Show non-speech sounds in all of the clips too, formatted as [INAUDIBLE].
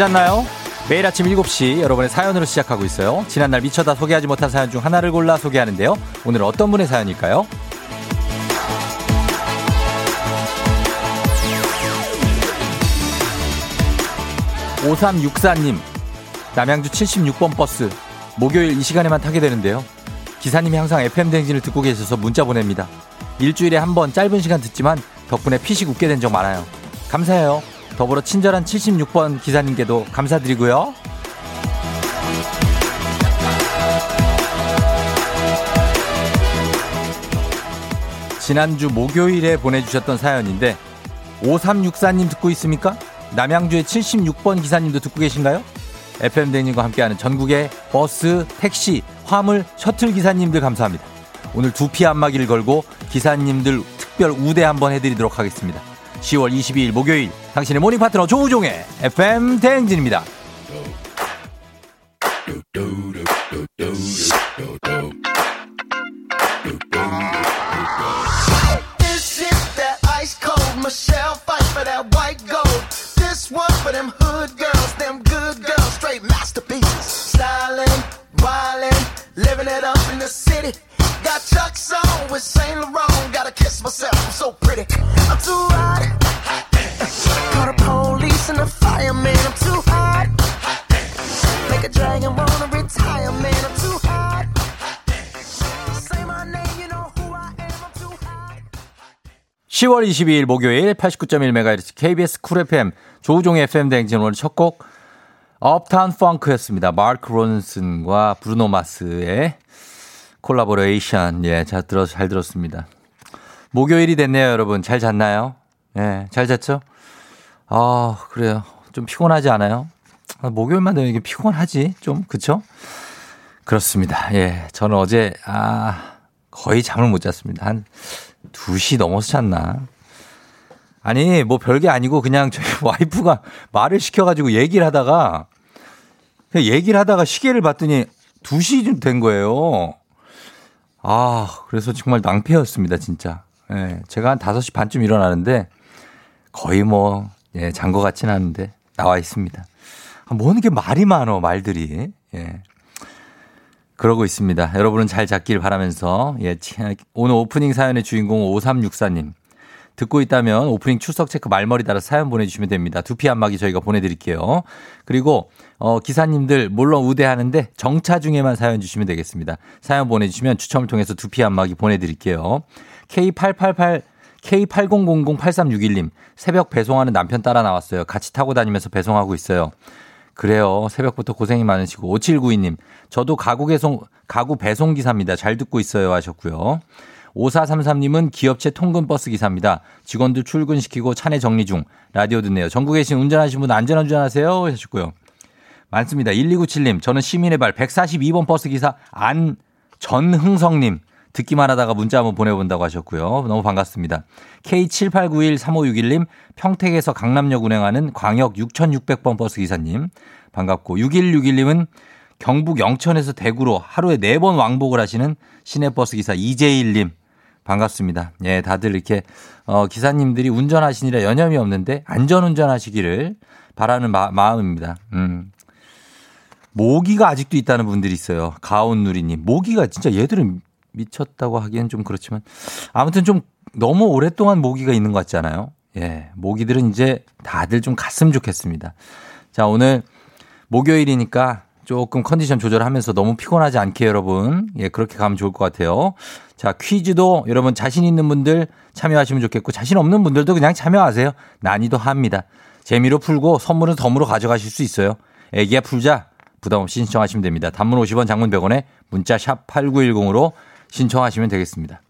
잤나요? 매일 아침 7시 여러분의 사연으로 시작하고 있어요. 지난날 미쳐다 소개하지 못한 사연 중 하나를 골라 소개하는데요. 오늘 어떤 분의 사연일까요? 5364님, 남양주 76번 버스, 목요일 이 시간에만 타게 되는데요. 기사님이 항상 FM대행진을 듣고 계셔서 문자 보냅니다. 일주일에 한 번 짧은 시간 듣지만 덕분에 피식 웃게 된 적 많아요. 감사해요. 더불어 친절한 76번 기사님께도 감사드리고요. 지난주 목요일에 보내주셨던 사연인데 5364님 듣고 있습니까? 남양주의 76번 기사님도 듣고 계신가요? FM 대행님과 함께하는 전국의 버스, 택시, 화물, 셔틀 기사님들 감사합니다. 오늘 두피 안마기를 걸고 기사님들 특별 우대 한번 해드리도록 하겠습니다. 10월 22일 목요일 당신의 모닝 파트너 조우종의 FM 대행진입니다. 10월 22일 목요일 89.1MHz KBS 쿨 FM 조우종의 FM 대행진 오늘 첫 곡 Uptown Funk였습니다. 마크 론슨과 브루노 마스의 콜라보레이션. 예, 잘 들어 잘 들었습니다. 목요일이 됐네요, 여러분. 잘 잤나요? 예, 잘 잤죠? 아, 그래요. 좀 피곤하지 않아요? 아, 목요일만 되면 이게 피곤하지? 좀, 그쵸? 그렇습니다. 예. 저는 어제, 아, 거의 잠을 못 잤습니다. 한 2시 넘어서 잤나? 아니, 뭐 별게 아니고 그냥 저희 [LAUGHS] 와이프가 말을 시켜가지고 얘기를 하다가, 얘기를 하다가 시계를 봤더니 2시 된 거예요. 아, 그래서 정말 낭패였습니다, 진짜. 예, 제가 한 5시 반쯤 일어나는데 거의 뭐, 예, 잔 것 같진 않은데 나와 있습니다. 아, 뭐 이렇게 말이 많어, 말들이. 예. 그러고 있습니다. 여러분은 잘 잤길 바라면서, 예, 오늘 오프닝 사연의 주인공 5364님. 듣고 있다면 오프닝 출석 체크 말머리 따라 사연 보내주시면 됩니다. 두피 안마기 저희가 보내드릴게요. 그리고 어, 기사님들 물론 우대하는데 정차 중에만 사연 주시면 되겠습니다. 사연 보내주시면 추첨을 통해서 두피 안마기 보내드릴게요. K888 K80008361님 새벽 배송하는 남편 따라 나왔어요. 같이 타고 다니면서 배송하고 있어요. 그래요. 새벽부터 고생이 많으시고 5792님 저도 가구 배송 가구 배송 기사입니다. 잘 듣고 있어요 하셨고요. 5433님은 기업체 통근 버스 기사입니다. 직원들 출근시키고 차내 정리 중. 라디오 듣네요. 전국에 계신 운전하시는 분 안전한 운전하세요. 하셨고요. 많습니다. 1297님, 저는 시민의 발 142번 버스 기사 안 전흥성님. 듣기만 하다가 문자 한번 보내본다고 하셨고요. 너무 반갑습니다. K78913561님, 평택에서 강남역 운행하는 광역 6600번 버스 기사님. 반갑고, 6161님은 경북 영천에서 대구로 하루에 4번 왕복을 하시는 시내버스 기사 이재일님. 반갑습니다. 예, 다들 이렇게, 어, 기사님들이 운전하시느라 여념이 없는데 안전 운전 하시기를 바라는 마, 마음입니다. 음. 모기가 아직도 있다는 분들이 있어요. 가온누리님. 모기가 진짜 얘들은 미쳤다고 하기엔 좀 그렇지만 아무튼 좀 너무 오랫동안 모기가 있는 것 같잖아요. 예. 모기들은 이제 다들 좀 갔으면 좋겠습니다. 자, 오늘 목요일이니까 조금 컨디션 조절하면서 너무 피곤하지 않게 여러분. 예, 그렇게 가면 좋을 것 같아요. 자, 퀴즈도 여러분 자신 있는 분들 참여하시면 좋겠고 자신 없는 분들도 그냥 참여하세요. 난이도 합니다. 재미로 풀고 선물은 덤으로 가져가실 수 있어요. 애기야 풀자. 부담 없이 신청하시면 됩니다. 단문 50원, 장문 100원에 문자 샵 8910으로 신청하시면 되겠습니다.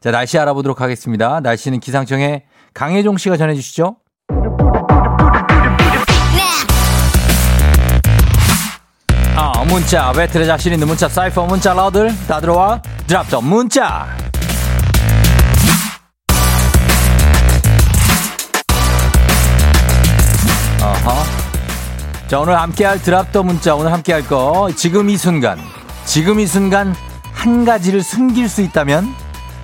자, 날씨 알아보도록 하겠습니다. 날씨는 기상청에 강혜종 씨가 전해 주시죠. 어, 문자 배틀에 자신 있는 문자 사이퍼 문자 라우들 다 들어와 드랍 더 문자 어허. 자 오늘 함께할 드랍 더 문자 오늘 함께할 거 지금 이 순간 지금 이 순간 한 가지를 숨길 수 있다면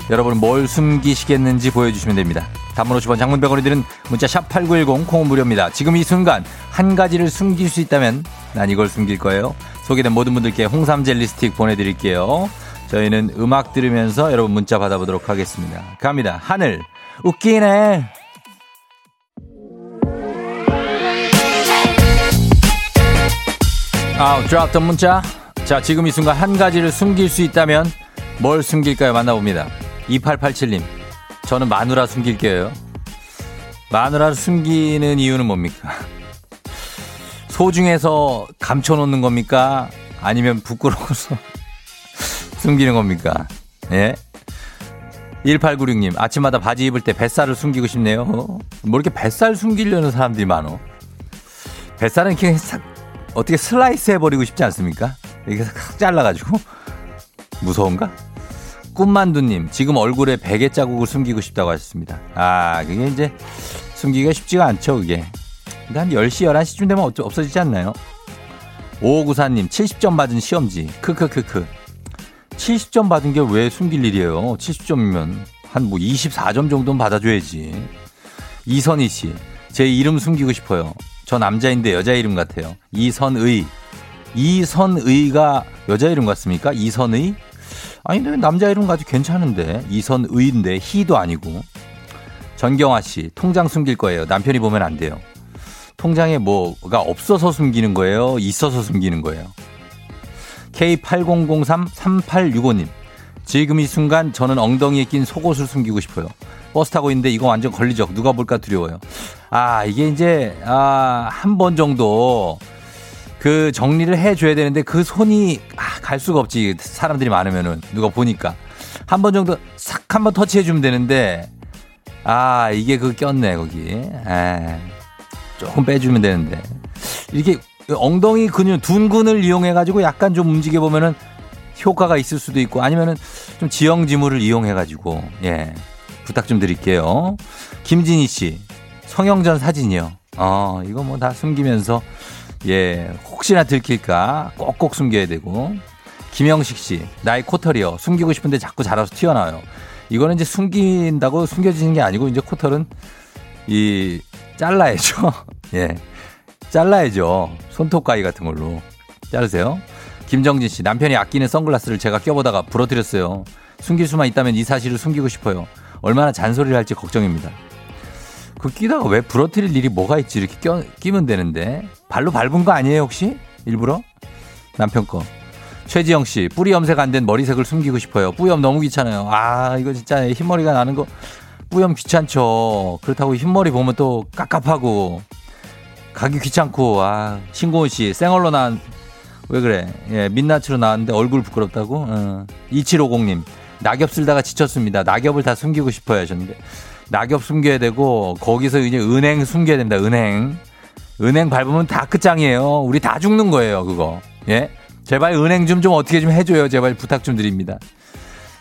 여러분 뭘 숨기시겠는지 보여주시면 됩니다 단문 50원 장문 100원이 드는 문자 샵 8910 콩은 무료입니다. 지금 이 순간 한 가지를 숨길 수 있다면 난 이걸 숨길 거예요. 소개된 모든 분들께 홍삼 젤리 스틱 보내드릴게요. 저희는 음악 들으면서 여러분 문자 받아보도록 하겠습니다. 갑니다. 하늘 웃기네. 아우 드랍던 문자. 자 지금 이 순간 한 가지를 숨길 수 있다면 뭘 숨길까요? 만나봅니다. 2887님. 저는 마누라 숨길게요. 마누라를 숨기는 이유는 뭡니까? [LAUGHS] 소중해서 감춰놓는 겁니까? 아니면 부끄러워서 [LAUGHS] 숨기는 겁니까? 예? 1896님, 아침마다 바지 입을 때 뱃살을 숨기고 싶네요. 뭐 이렇게 뱃살 숨기려는 사람들이 많어. 뱃살은 이렇게 싹, 어떻게 슬라이스 해버리고 싶지 않습니까? 이렇게 싹 잘라가지고. 무서운가? 꿈만두님, 지금 얼굴에 베개 자국을 숨기고 싶다고 하셨습니다. 아, 그게 이제 숨기기가 쉽지가 않죠, 그게. 한 10시, 11시쯤 되면 없어지지 않나요? 5594님, 70점 받은 시험지. 크크크크. 70점 받은 게 왜 숨길 일이에요? 70점이면 한 뭐 24점 정도는 받아줘야지. 이선희 씨, 제 이름 숨기고 싶어요. 저 남자인데 여자 이름 같아요. 이선의. 이선의가 여자 이름 같습니까? 이선의? 아니, 근데 남자 이름 가지고 괜찮은데. 이선의인데, 희도 아니고. 전경아 씨, 통장 숨길 거예요. 남편이 보면 안 돼요. 통장에 뭐가 없어서 숨기는 거예요? 있어서 숨기는 거예요? K80033865님. 지금 이 순간 저는 엉덩이에 낀 속옷을 숨기고 싶어요. 버스 타고 있는데 이거 완전 걸리죠. 누가 볼까 두려워요. 아, 이게 이제, 아, 한 번 정도 그 정리를 해줘야 되는데 그 손이 아, 갈 수가 없지. 사람들이 많으면은. 누가 보니까. 한 번 정도 싹 한번 터치해주면 되는데 아, 이게 그 꼈네, 거기. 에 조금 빼주면 되는데. 이렇게 엉덩이 근육, 둔근을 이용해 가지고 약간 좀 움직여 보면은 효과가 있을 수도 있고 아니면은 좀 지형지물을 이용해 가지고, 예. 부탁 좀 드릴게요. 김진희 씨, 성형전 사진이요. 어, 이거 뭐 다 숨기면서, 예, 혹시나 들킬까 꼭꼭 숨겨야 되고. 김영식 씨, 나의 코털이요. 숨기고 싶은데 자꾸 자라서 튀어나와요. 이거는 이제 숨긴다고 숨겨지는 게 아니고 이제 코털은 이 잘라야죠. [LAUGHS] 예. 잘라야죠. 손톱 가위 같은 걸로. 자르세요. 김정진 씨, 남편이 아끼는 선글라스를 제가 껴보다가 부러뜨렸어요. 숨길 수만 있다면 이 사실을 숨기고 싶어요. 얼마나 잔소리를 할지 걱정입니다. 그 끼다가 왜 부러뜨릴 일이 뭐가 있지? 이렇게 껴, 끼면 되는데. 발로 밟은 거 아니에요, 혹시? 일부러? 남편 거. 최지영 씨, 뿌리 염색 안 된 머리색을 숨기고 싶어요. 뿌염 너무 귀찮아요. 아, 이거 진짜 흰머리가 나는 거 뿌염 귀찮죠. 그렇다고 흰머리 보면 또 깝깝하고 가기 귀찮고 아, 신고은 씨, 생얼로 난 왜 그래? 예, 민낯으로 나왔는데 얼굴 부끄럽다고? 어. 2750님, 낙엽 쓸다가 지쳤습니다. 낙엽을 다 숨기고 싶어요 하셨는데 낙엽 숨겨야 되고 거기서 이제 은행 숨겨야 됩니다. 은행. 은행 밟으면 다 끝장이에요. 우리 다 죽는 거예요, 그거. 예? 제발 은행 좀 좀 어떻게 좀 해줘요. 제발 부탁 좀 드립니다.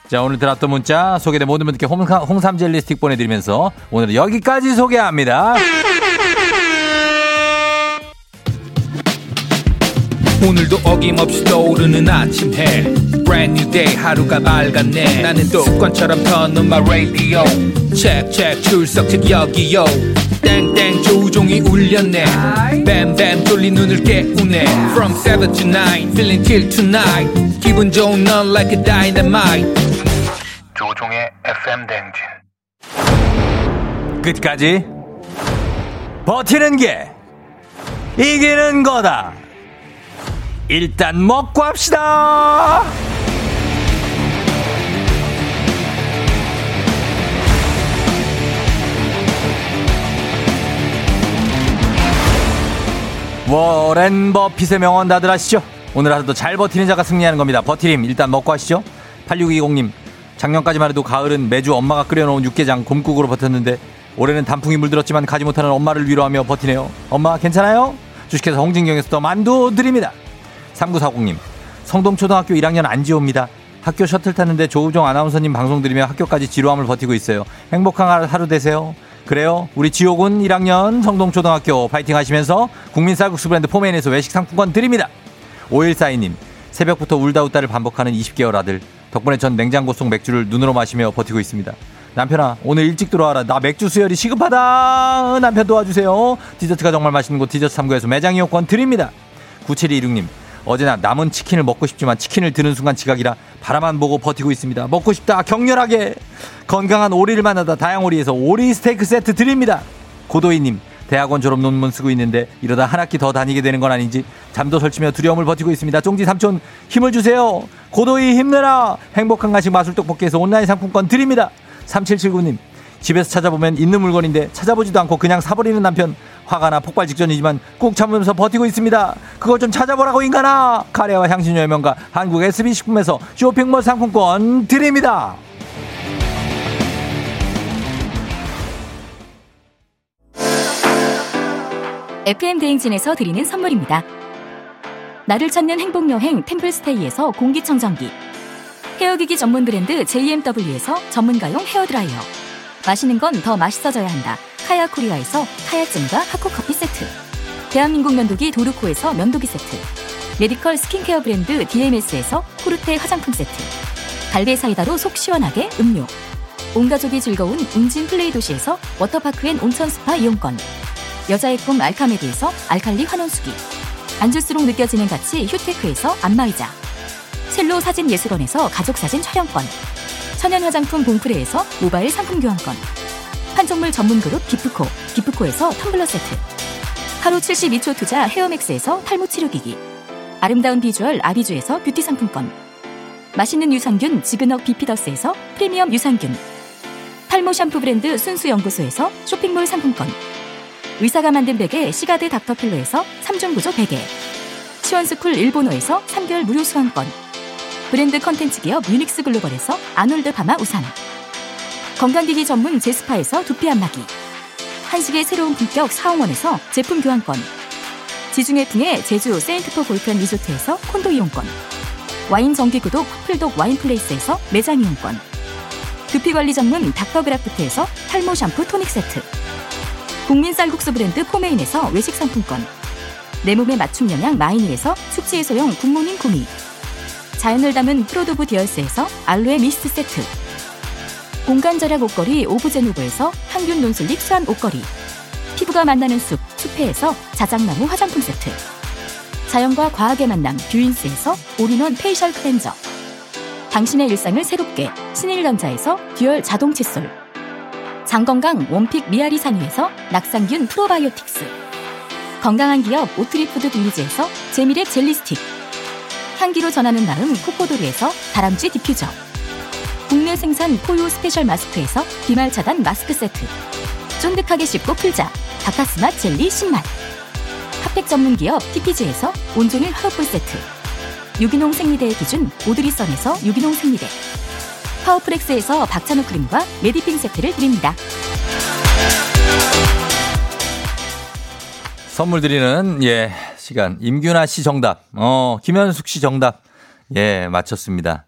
자, 오늘 들었던 문자 소개된 모든 분들께 홍삼 젤리 스틱 보내드리면서 오늘은 여기까지 소개합니다. 오늘도 어김없이 떠오르는 아침 해 Brand new day 하루가 밝았네 나는 똑관처럼 터는 마 radio check check 출석책 여기요 땡땡 조종이 울렸네 뱀뱀 돌린 눈을 깨우네 From 7 to 9 feeling till tonight 기분 좋은 넌 like a dynamite 조종의 FM 댕진 끝까지 버티는 게 이기는 거다 일단 먹고 합시다. 워렌 버핏의 명언 다들 아시죠? 오늘 하루도 잘 버티는 자가 승리하는 겁니다. 버티림 일단 먹고 하시죠. 8620님 작년까지만 해도 가을은 매주 엄마가 끓여놓은 육개장 곰국으로 버텼는데 올해는 단풍이 물들었지만 가지 못하는 엄마를 위로하며 버티네요. 엄마 괜찮아요? 주식회사 홍진경에서 더 만두 드립니다. 3940님, 성동초등학교 1학년 안지호입니다. 학교 셔틀 탔는데 조우정 아나운서님 방송 들으며 학교까지 지루함을 버티고 있어요. 행복한 하루 되세요. 그래요. 우리 지호군 1학년 성동초등학교 파이팅 하시면서 국민 쌀국수 브랜드 포메인에서 외식 상품권 드립니다. 5142님, 새벽부터 울다 웃다를 반복하는 20개월 아들. 덕분에 전 냉장고 속 맥주를 눈으로 마시며 버티고 있습니다. 남편아 오늘 일찍 들어와라 나 맥주 수혈이 시급하다 남편 도와주세요 디저트가 정말 맛있는 곳 디저트 3구에서 매장 이용권 드립니다 9726님 어제나 남은 치킨을 먹고 싶지만 치킨을 드는 순간 지각이라 바라만 보고 버티고 있습니다 먹고 싶다 격렬하게 건강한 오리를 만나다 다양오리에서 오리 스테이크 세트 드립니다 고도희님 대학원 졸업 논문 쓰고 있는데 이러다 한 학기 더 다니게 되는 건 아닌지 잠도 설치며 두려움을 버티고 있습니다. 쫑지 삼촌 힘을 주세요. 고도희 힘내라. 행복한 간식 마술 떡볶이에서 온라인 상품권 드립니다. 3779님 집에서 찾아보면 있는 물건인데 찾아보지도 않고 그냥 사버리는 남편 화가 나 폭발 직전이지만 꾹 참으면서 버티고 있습니다. 그걸 좀 찾아보라고 인간아. 카레와 향신료의 명가 한국 SB식품에서 쇼핑몰 상품권 드립니다. FM 대행진에서 드리는 선물입니다. 나를 찾는 행복 여행 템플스테이에서 공기청정기 헤어기기 전문 브랜드 JMW에서 전문가용 헤어 드라이어 마시는 건 더 맛있어져야 한다. 카야 코리아에서 카야잼과 하코 커피 세트. 대한민국 면도기 도르코에서 면도기 세트. 메디컬 스킨케어 브랜드 DMS에서 코르테 화장품 세트. 갈배 사이다로 속 시원하게 음료. 온 가족이 즐거운 웅진 플레이 도시에서 워터파크 앤 온천 스파 이용권. 여자의 꿈 알카메디에서 알칼리 환원수기. 앉을수록 느껴지는 가치 휴테크에서 안마의자. 첼로 사진 예술원에서 가족 사진 촬영권. 천연 화장품 봉프레에서 모바일 상품 교환권 판촉물 전문 그룹 기프코 기프코에서 텀블러 세트. 하루 72초 투자 헤어맥스에서 탈모 치료기기. 아름다운 비주얼 아비주에서 뷰티 상품권. 맛있는 유산균 지그넉 비피더스에서 프리미엄 유산균. 탈모 샴푸 브랜드 순수연구소에서 쇼핑몰 상품권. 의사가 만든 베개 시가드 닥터필로에서 3종 구조 베개. 시원스쿨 일본어에서 3개월 무료 수강권. 브랜드 컨텐츠 기업 유닉스 글로벌에서 아놀드 파마 우산 건강기기 전문 제스파에서 두피 안마기. 한식의 새로운 품격 사홍원에서 제품 교환권. 지중해 풍의 제주 세인트포 골프앤 리조트에서 콘도 이용권. 와인 정기구독 풀독 와인플레이스에서 매장 이용권. 두피관리 전문 닥터그라프트에서 탈모 샴푸 토닉 세트. 국민 쌀국수 브랜드 포메인에서 외식 상품권. 내 몸에 맞춤 영양 마이니에서 숙취 해소용 국모닝 구미. 자연을 담은 프로도브 디얼스에서 알로에 미스트 세트 공간 절약 옷걸이 오브제노브에서 항균 논슬립 수한 옷걸이 피부가 만나는 숲 숲회에서 자작나무 화장품 세트 자연과 과학의 만남 뷰인스에서 올인원 페이셜 클렌저 당신의 일상을 새롭게 신일전자에서 듀얼 자동 칫솔 장건강 원픽 미아리 산유에서 낙산균 프로바이오틱스 건강한 기업 오트리푸드 빌리지에서 재미랩 젤리 스틱 향기로 전하는 나름 코코도르에서 다람쥐 디퓨저 국내 생산 포유 스페셜 마스크에서 비말 차단 마스크 세트. 쫀득하게 씹고 풀자. 박카스맛 젤리 10만 핫팩 전문 기업 TPG에서 온종일 화롯불 세트. 유기농 생리대의 기준 오드리선에서 유기농 생리대. 파워프렉스에서 박찬호 크림과 메디핑 세트를 드립니다. 선물 드리는 예 시간. 임균아 씨 정답. 어 김현숙 씨 정답. 예 맞췄습니다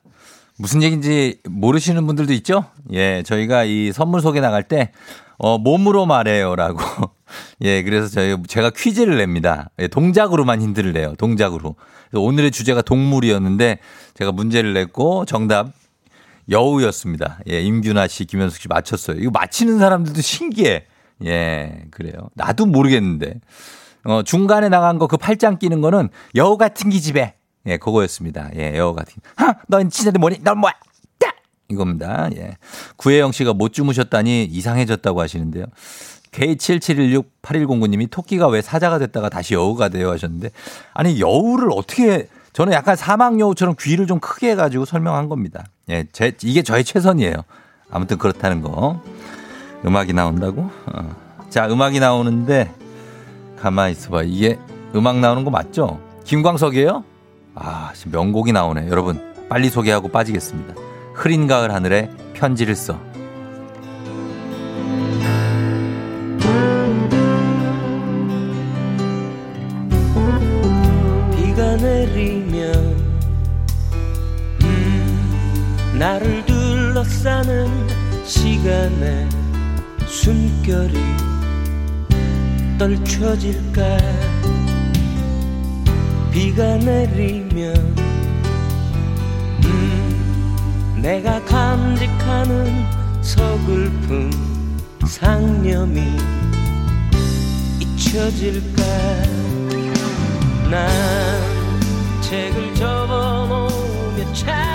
무슨 얘기인지 모르시는 분들도 있죠 예 저희가 이 선물 소개 나갈 때 어, 몸으로 말해요라고 [LAUGHS] 예 그래서 저희 제가 퀴즈를 냅니다 예, 동작으로만 힌트를 내요 동작으로 오늘의 주제가 동물이었는데 제가 문제를 냈고 정답 여우였습니다. 예, 임균아 씨, 김현숙 씨 맞췄어요. 이거 맞히는 사람들도 신기해. 예, 그래요. 나도 모르겠는데. 어, 중간에 나간 거 그 팔짱 끼는 거는 여우 같은 기집애. 예, 그거였습니다. 예, 여우 같은. 하! 넌 진짜 뭐니? 넌 뭐야? 딱! 이겁니다. 예. 구혜영 씨가 못 주무셨다니 이상해졌다고 하시는데요. K77168109님이 토끼가 왜 사자가 됐다가 다시 여우가 돼요 하셨는데 아니 여우를 어떻게 저는 약간 사막 여우처럼 귀를 좀 크게 해가지고 설명한 겁니다. 예, 제, 이게 저의 최선이에요. 아무튼 그렇다는 거. 음악이 나온다고? 어. 자, 음악이 나오는데, 가만히 있어봐. 이게 음악 나오는 거 맞죠? 김광석이에요? 아, 지금 명곡이 나오네. 여러분, 빨리 소개하고 빠지겠습니다. 흐린 가을 하늘에 편지를 써. 비가 내리면 음, 나를 둘러싸는 시간에 숨결이 떨쳐질까 비가 내리면 음, 내가 간직하는 서글픈 상념이 잊혀질까? 난 책을 접어놓으며 창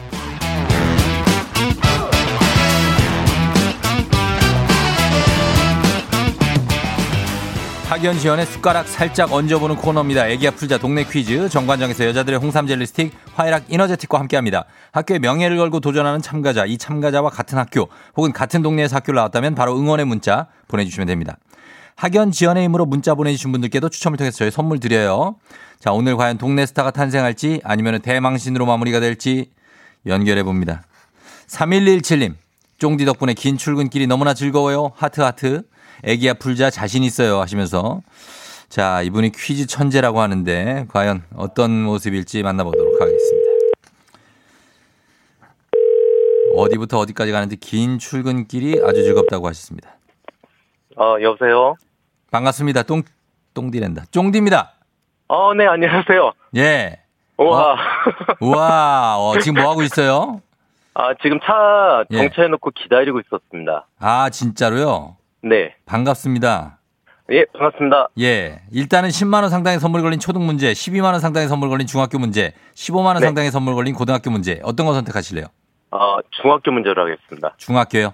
학연 지연의 숟가락 살짝 얹어보는 코너입니다. 애기야 풀자 동네 퀴즈 정관장에서 여자들의 홍삼 젤리 스틱 화이락 이너제틱과 함께합니다. 학교의 명예를 걸고 도전하는 참가자 이 참가자와 같은 학교 혹은 같은 동네에서 학교를 나왔다면 바로 응원의 문자 보내주시면 됩니다. 학연 지연의 힘으로 문자 보내주신 분들께도 추첨을 통해서 저희 선물 드려요. 자 오늘 과연 동네 스타가 탄생할지 아니면 대망신으로 마무리가 될지 연결해 봅니다. 3117님 쫑디 덕분에 긴 출근길이 너무나 즐거워요. 하트 하트. 애기야 풀자 자신 있어요 하시면서 자 이분이 퀴즈 천재라고 하는데 과연 어떤 모습일지 만나보도록 하겠습니다. 어디부터 어디까지 가는데 긴 출근길이 아주 즐겁다고 하셨습니다. 어, 여보세요? 반갑습니다. 똥 똥디랜다. 쫑디입니다. 어, 네, 안녕하세요. 예. 우와. 우와. 어, 지금 뭐 하고 있어요? 아, 지금 차 예. 정차해놓고 기다리고 있었습니다. 아 진짜로요? 네. 반갑습니다. 예, 반갑습니다. 예. 일단은 10만 원 상당의 선물 걸린 초등 문제, 12만 원 상당의 선물 걸린 중학교 문제, 15만 원 네. 상당의 선물 걸린 고등학교 문제. 어떤 거 선택하실래요? 아, 중학교 문제로 하겠습니다. 중학교요?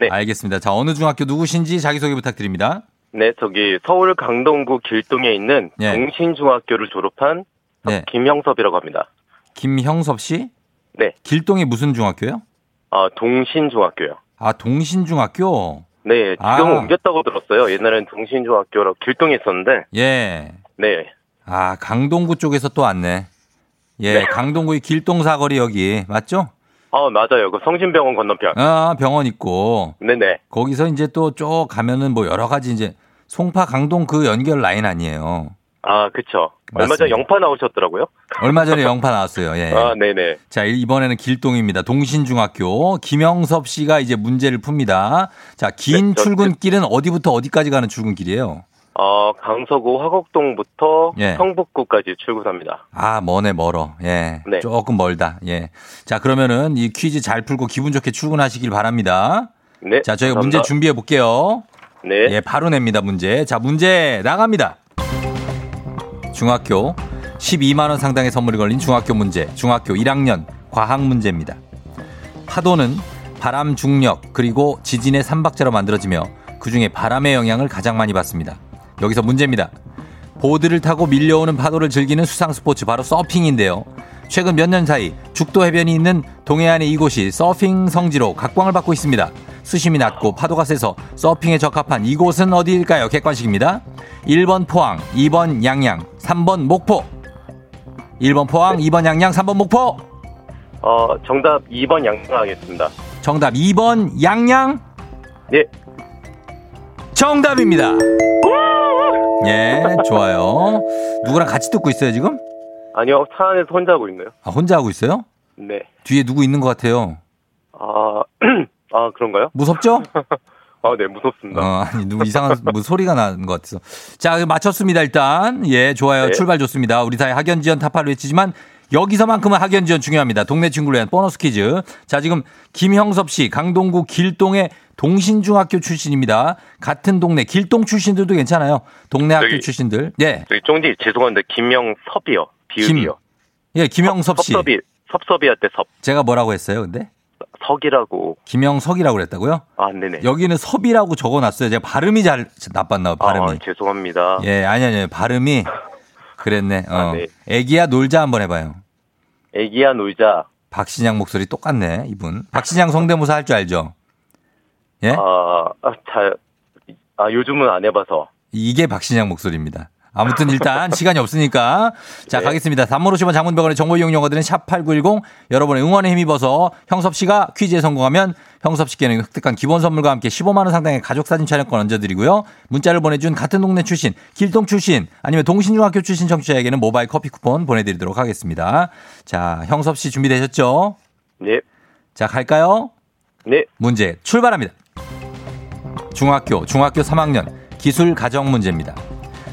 네. 알겠습니다. 자, 어느 중학교 누구신지 자기소개 부탁드립니다. 네, 저기 서울 강동구 길동에 있는 예. 동신중학교를 졸업한 네. 김형섭이라고 합니다. 김형섭 씨? 네. 길동이 무슨 중학교요? 아, 동신중학교요. 아, 동신중학교? 네, 지금 아. 옮겼다고 들었어요. 옛날엔 동신중학교라고 길동에 있었는데, 예. 네. 아, 강동구 쪽에서 또 왔네. 예, 네. 강동구의 길동 사거리 여기 맞죠? 아, 맞아요. 그 성진병원 건너편. 아, 병원 있고 네네. 거기서 이제 또 쭉 가면은 뭐 여러 가지 이제 송파 강동 그 연결 라인 아니에요. 아, 그쵸. 얼마 맞습니다. 전에 영파 나오셨더라고요? 얼마 전에 영파 나왔어요. 예. 아, 네네. 자, 이번에는 길동입니다. 동신중학교. 김영섭 씨가 이제 문제를 풉니다. 자, 긴 네, 저- 출근길은 어디부터 어디까지 가는 출근길이에요? 어, 강서구 화곡동부터 예. 성북구까지 출근합니다. 아, 머네, 멀어. 예. 네. 조금 멀다. 예. 자, 그러면은 이 퀴즈 잘 풀고 기분 좋게 출근하시길 바랍니다. 네. 자, 저희가 감사합니다. 문제 준비해 볼게요. 네. 예, 바로 냅니다, 문제. 자, 문제 나갑니다. 중학교 12만원 상당의 선물이 걸린 중학교 문제. 중학교 1학년 과학 문제입니다. 파도는 바람 중력 그리고 지진의 삼박자로 만들어지며 그 중에 바람의 영향을 가장 많이 받습니다. 여기서 문제입니다. 보드를 타고 밀려오는 파도를 즐기는 수상 스포츠 바로 서핑인데요. 최근 몇 년 사이 죽도 해변이 있는 동해안의 이곳이 서핑 성지로 각광을 받고 있습니다. 수심이 낮고 파도가 세서 서핑에 적합한 이곳은 어디일까요? 객관식입니다. 1번 포항, 2번 양양, 3번 목포. 1번 포항, 2번 양양, 3번 목포. 어, 정답 2번 양양 하겠습니다. 정답 2번 양양. 예. 정답입니다. 예, 좋아요. 누구랑 같이 듣고 있어요, 지금? 아니요, 차 안에서 혼자 하고 있네요. 아, 혼자 하고 있어요? 네. 뒤에 누구 있는 것 같아요. 아, [CLEARS THROAT] 아, 그런가요? 무섭죠? [LAUGHS] 아, 네, 무섭습니다. 어, 아니, 누구 이상한 뭐 소리가 나는 것 같아서. 자, 맞췄습니다, 일단. 예, 좋아요. 네. 출발 좋습니다. 우리 사회 학연 지원 타파를 외치지만 여기서만큼은 학연 지원 중요합니다. 동네 친구를 위한 보너스 퀴즈. 자, 지금 김형섭 씨, 강동구 길동의 동신중학교 출신입니다. 같은 동네 길동 출신들도 괜찮아요. 동네 학교 저기- 출신들. 예. 저기 쫑디 죄송한데 김영섭이요. 비읍이요. 예, 김형섭 씨. 섭섭이, 섭섭이할 때 섭. 제가 뭐라고 했어요, 근데? 김영석이라고. 김영석이라고 그랬다고요? 아, 네네. 여기는 섭이라고 적어놨어요. 제가 발음이 잘 나빴나 봐, 발음이. 아, 죄송합니다. 예, 아니, 아니, 발음이 그랬네. 어. 아, 네. 애기야 놀자 한번 해봐요. 애기야 놀자. 박신양 목소리 똑같네, 이분. 박신양 성대모사 할 줄 알죠? 예? 아, 아, 잘, 아, 요즘은 안 해봐서. 이게 박신양 목소리입니다. 아무튼 일단 시간이 없으니까 자 네. 가겠습니다. 50원 장문병원의 정보 이용 용어들은 샵 8910 여러분의 응원에 힘입어서 형섭 씨가 퀴즈에 성공하면 형섭 씨께는 획득한 기본 선물과 함께 15만 원 상당의 가족 사진 촬영권 얹어드리고요. 문자를 보내준 같은 동네 출신 길동 출신 아니면 동신중학교 출신 청취자에게는 모바일 커피 쿠폰 보내드리도록 하겠습니다. 자 형섭 씨 준비되셨죠? 네. 자 갈까요? 네. 문제 출발합니다. 중학교, 중학교 3학년 기술 가정 문제입니다.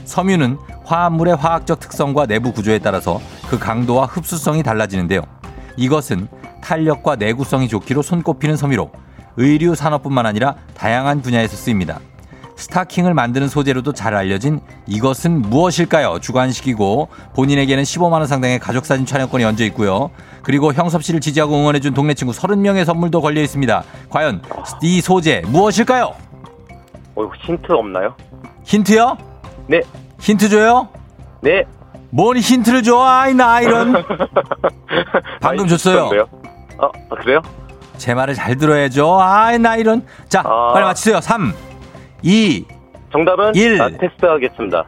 섬유는 화합물의 화학적 특성과 내부 구조에 따라서 그 강도와 흡수성이 달라지는데요. 이것은 탄력과 내구성이 좋기로 손꼽히는 섬유로 의류 산업뿐만 아니라 다양한 분야에서 쓰입니다. 스타킹을 만드는 소재로도 잘 알려진 이것은 무엇일까요? 주관식이고 본인에게는 15만 원 상당의 가족 사진 촬영권이 얹어 있고요. 그리고 형섭 씨를 지지하고 응원해 준 동네 친구 30명의 선물도 걸려 있습니다. 과연 이 소재 무엇일까요? 어, 힌트 없나요? 힌트요? 네. 힌트 줘요? 네. 뭔 힌트를 줘? 아이 나 이런. [LAUGHS] 방금 아, 줬어요. 힌트인데요? 아, 아, 그래요? 제 말을 잘 들어야죠. 아이 나 이런. 자, 아. 빨리 맞히세요. 3 2 정답은 일. 라텍스 하겠습니다.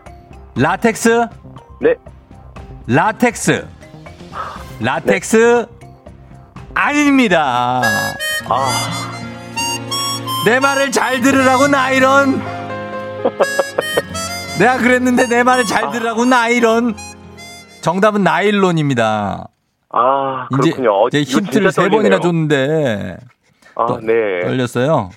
라텍스 네. 라텍스. 라텍스 아닙니다. 아, 내 말을 잘 들으라고 나이런. [LAUGHS] 내가 그랬는데 내 말을 잘 들으라고 나이런. 정답은 나일론입니다. 아, 이제 그렇군요. 어, 제 이거 힌트를 세 번이나. 줬는데 아, 또- 네. 떨렸어요.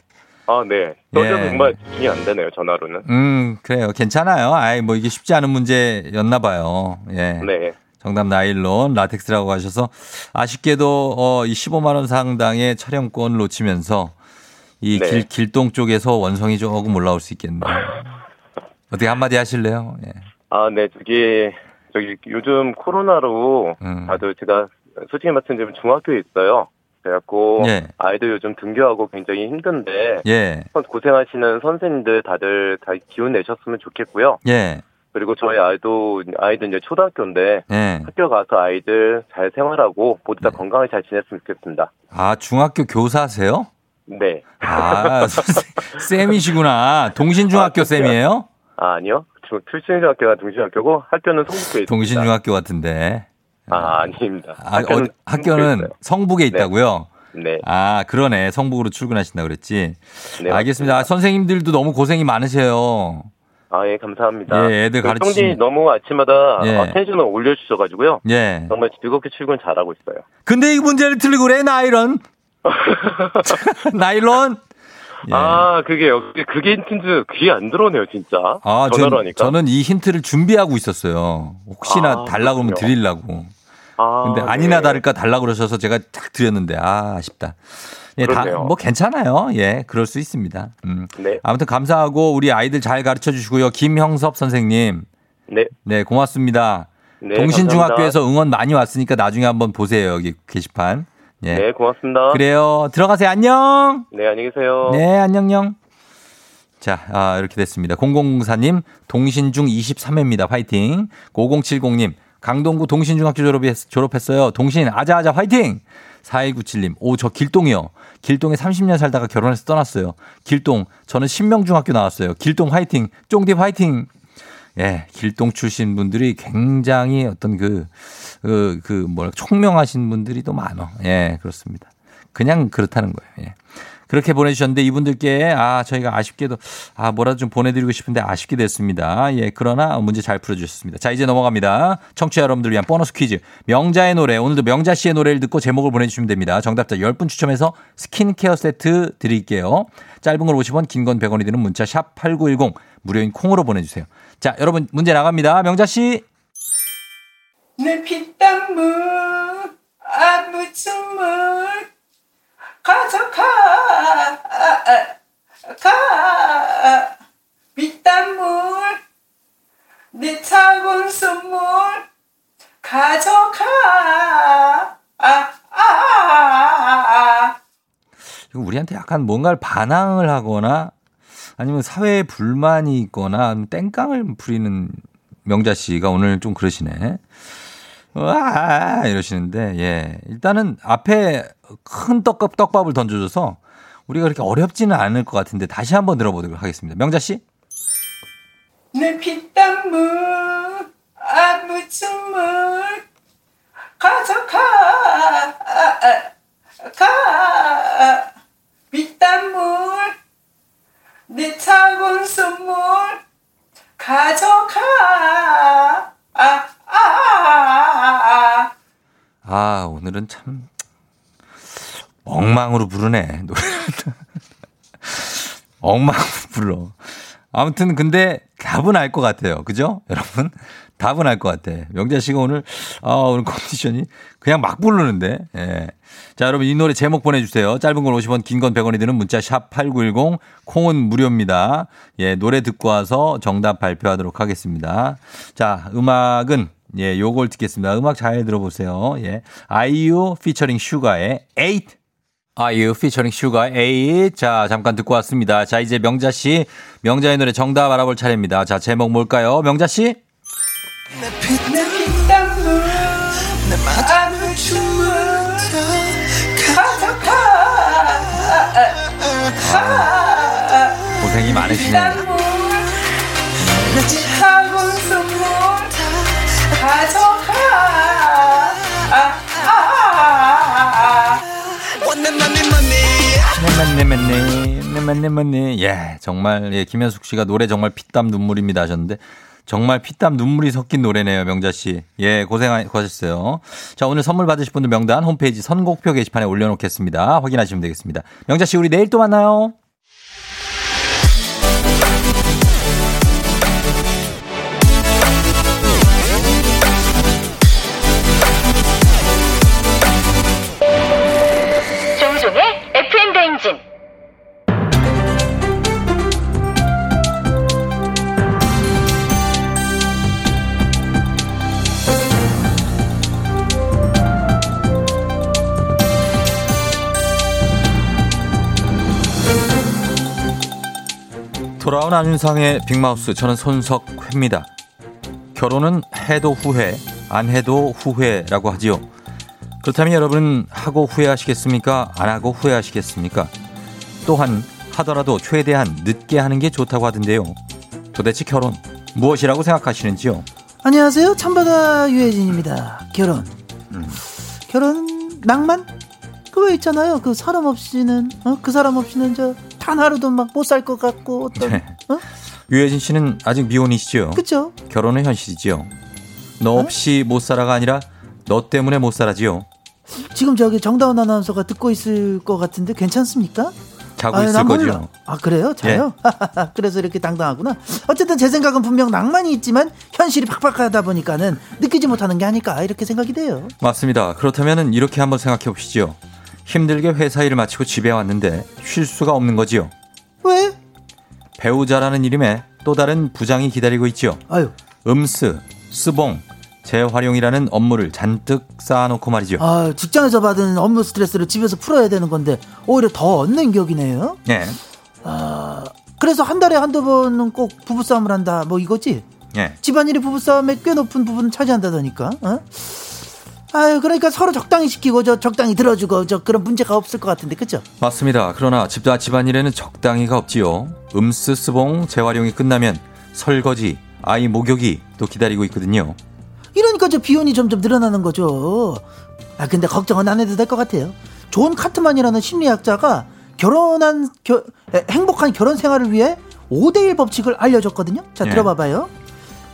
아, 네. 떨려 예. 정말 집중이 안 되네요, 전화로는. 음, 그래요. 괜찮아요. 아이, 뭐 이게 쉽지 않은 문제였나 봐요. 예. 네. 정답 나일론 라텍스라고 하셔서 아쉽게도 어, 이 15만 원 상당의 촬영권을 놓치면서 이 네. 길, 길동 쪽에서 원성이 조금 올라올 수 있겠네요. [LAUGHS] 어떻게 한마디 하실래요? 예. 아, 네, 저기, 저기, 요즘 코로나로 음. 다들 제가 솔직히 말씀드리면 중학교에 있어요. 그래갖고, 예. 아이들 요즘 등교하고 굉장히 힘든데, 예. 고생하시는 선생님들 다들 다 기운 내셨으면 좋겠고요. 예. 그리고 저희 아이도, 아이들 이제 초등학교인데, 예. 학교 가서 아이들 잘 생활하고, 모두 다 네. 건강하게 잘 지냈으면 좋겠습니다. 아, 중학교 교사세요? 네. 아, [LAUGHS] 쌤이시구나. 동신중학교 아? 쌤이에요? 아, 아니요. 중- 출신중학교가 동신학교고, 학교는 성북구에 있습니다. 동신중학교 같은데. 아, 아닙니다. 아, 학교는 어, 학교는 성북에 있다고요? 있어요. 네. 아, 그러네. 성북으로 출근하신다 그랬지. 네, 알겠습니다. 아. 선생님들도 너무 고생이 많으세요. 아, 예, 감사합니다. 예, 애들 그 가르치시- 형님 너무 아침마다 예. 어, 텐션을 올려주셔가지고요. 예. 정말 즐겁게 출근 잘하고 있어요. 근데 이 문제를 틀리고 그래, 나이런. 나일론? [LAUGHS] [LAUGHS] 예. 아, 그게 역시 그게 힌트인지 귀에 안 들어오네요, 진짜. 아, 전화로 전, 하니까. 저는 이 힌트를 준비하고 있었어요. 혹시나 아, 달라고 그러면. 드리려고. 아, 근데 네. 아니나 다를까 달라고 그러셔서 제가 딱 드렸는데, 아, 아쉽다. 예, 다. 뭐 괜찮아요. 예, 그럴 수 있습니다. 음. 네, 아무튼 감사하고 우리 아이들 잘 가르쳐 주시고요. 김형섭 선생님. 네, 네, 고맙습니다. 네. 동신중학교에서 응원 많이 왔으니까 나중에 한번 보세요. 여기 게시판. 예. 네, 고맙습니다. 그래요. 들어가세요. 안녕. 네, 안녕히 계세요. 네, 안녕요. 자, 아, 이렇게 됐습니다. 0004님, 동신중 23회입니다. 화이팅. 5070님, 강동구 동신중학교 졸업했, 졸업했 어요. 동신, 아자아자 화이팅! 4197님, 오, 저 길동이요. 길동에 30년 살다가 결혼해서 떠났어요. 길동, 저는 신명중학교 나왔어요. 길동 화이팅! 쫑디 화이팅! 예, 길동 출신 분들이 굉장히 어떤 그, 그, 그, 뭐라, 총명하신 분들이 또 많어. 예, 그렇습니다. 그냥 그렇다는 거예요. 예. 그렇게 보내주셨는데 이분들께 아 저희가 아쉽게도 아 뭐라도 좀 보내드리고 싶은데 아쉽게 됐습니다. 예 그러나 문제 잘 풀어주셨습니다. 자 이제 넘어갑니다. 청취자 여러분들 위한 보너스 퀴즈 명자의 노래 오늘도 명자 씨의 노래를 듣고 제목을 보내주시면 됩니다. 정답자 10분 추첨해서 스킨케어 세트 드릴게요. 짧은 걸 50원 긴 건 100원이 드는 문자 샵 8910 무료인 콩으로 보내주세요. 자 여러분 문제 나갑니다. 명자 씨내 피땀물 아 무침물 가져가 가 피땀물 내 차가운 선물 가져가 아, 아, 아, 아. 우리한테 약간 뭔가를 반항을 하거나 아니면 사회에 불만이 있거나 땡깡을 부리는 명자 씨가 오늘 좀 그러시네. 와 이러시는데 예 일단은 앞에 큰 떡밥 떡밥을 던져줘서 우리가 그렇게 어렵지는 않을 것 같은데 다시 한번 들어보도록 하겠습니다. 명자 씨. 내 피땀물 아무춤을 가져가 가 피땀물 내 차가운 선물 가져가 아, 아, 아, 아 오늘은 참 엉망으로 부르네 노래를 [LAUGHS] 엉망으로 불러. 아무튼 근데 답은 알 것 같아요. 그죠? 여러분 답은 알것 같아. 명자 씨가 오늘 아 오늘 컨디션이 그냥 막 부르는데. 예. 자 여러분 이 노래 제목 보내주세요. 짧은 건 50원, 긴 건 100원이 드는 문자 샵 #8910 콩은 무료입니다. 예 노래 듣고 와서 정답 발표하도록 하겠습니다. 자 음악은 예 요걸 듣겠습니다. 음악 잘 들어보세요. 예 아이유 피처링 슈가의 8 아이유 피처링 슈가 에잇 자 잠깐 듣고 왔습니다. 자 이제 명자 씨 명자의 노래 정답 알아볼 차례입니다. 자 제목 뭘까요? 명자 씨 내 피땀물 아무춤을 가져가 고생이 많으시네. 피땀물 내 차가운 선물 가져가 아, 아, 아, 아. 네만네만네 네만네만네 예 정말 예 김현숙 씨가 노래 정말 피땀 눈물입니다 하셨는데 정말 피땀 눈물이 섞인 노래네요 명자 씨 예 고생하셨어요. 자 오늘 선물 받으실 분들 명단 홈페이지 선곡표 게시판에 올려놓겠습니다. 확인하시면 되겠습니다. 명자 씨 우리 내일 또 만나요. 돌아온 안윤상의 빅마우스 저는 손석회입니다. 결혼은 해도 후회, 안 해도 후회라고 하지요. 그렇다면 여러분은 하고 후회하시겠습니까? 안 하고 후회하시겠습니까? 또한 하더라도 최대한 늦게 하는 게 좋다고 하던데요. 도대체 결혼 무엇이라고 생각하시는지요? 안녕하세요. 참바다 유혜진입니다. 결혼. 음. 결혼 낭만? 그거 있잖아요. 그 사람 없이는 어? 그 사람 없이는 저 단 하루도 막 못 살 것 같고 어떤 네. 어? 유혜진 씨는 아직 미혼이시죠? 그쵸? 결혼은 현실이지요. 너 없이 못 살아가 아니라 너 때문에 못 살아지요. 지금 저기 정다운 아나운서가 듣고 있을 것 같은데 괜찮습니까? 자고 아유, 있을. 거죠. 예. 아 그래요? 자요? [LAUGHS] 그래서 이렇게 당당하구나. 어쨌든 제 생각은 분명 낭만이 있지만 현실이 팍팍하다 보니까는 느끼지 못하는 게 아닐까 이렇게 생각이 돼요. 맞습니다. 그렇다면 이렇게 한번 생각해 보시죠. 힘들게 회사 일을 마치고 집에 왔는데 쉴 수가 없는 거지요. 왜? 배우자라는 이름에 또 다른 부장이 기다리고 있지요. 아유, 음스, 스봉, 재활용이라는 업무를 잔뜩 쌓아놓고 말이죠. 아 직장에서 받은 업무 스트레스를 집에서 풀어야 되는 건데 오히려 더 얻는 격이네요. 예, 아, 그래서 한 달에 한두 번은 꼭 부부싸움을 한다. 뭐 이거지? 예. 집안일이 부부싸움에 꽤 높은 부분을 차지한다더니까. 어? 아유, 그러니까 서로 적당히 시키고 저 적당히 들어주고 저 그런 문제가 없을 것 같은데, 그죠? 맞습니다. 그러나 집다 집안일에는 적당히가 없지요. 음쓰, 쓰봉, 재활용이 끝나면 설거지, 아이 목욕이 또 기다리고 있거든요. 이러니까 저 비용이 점점 늘어나는 거죠. 아, 근데 걱정은 안 해도 될 것 같아요. 존 가트만이라는 심리학자가 결혼한 겨- 에, 행복한 결혼 생활을 위해 5대1 법칙을 알려줬거든요. 자, 예. 들어봐봐요.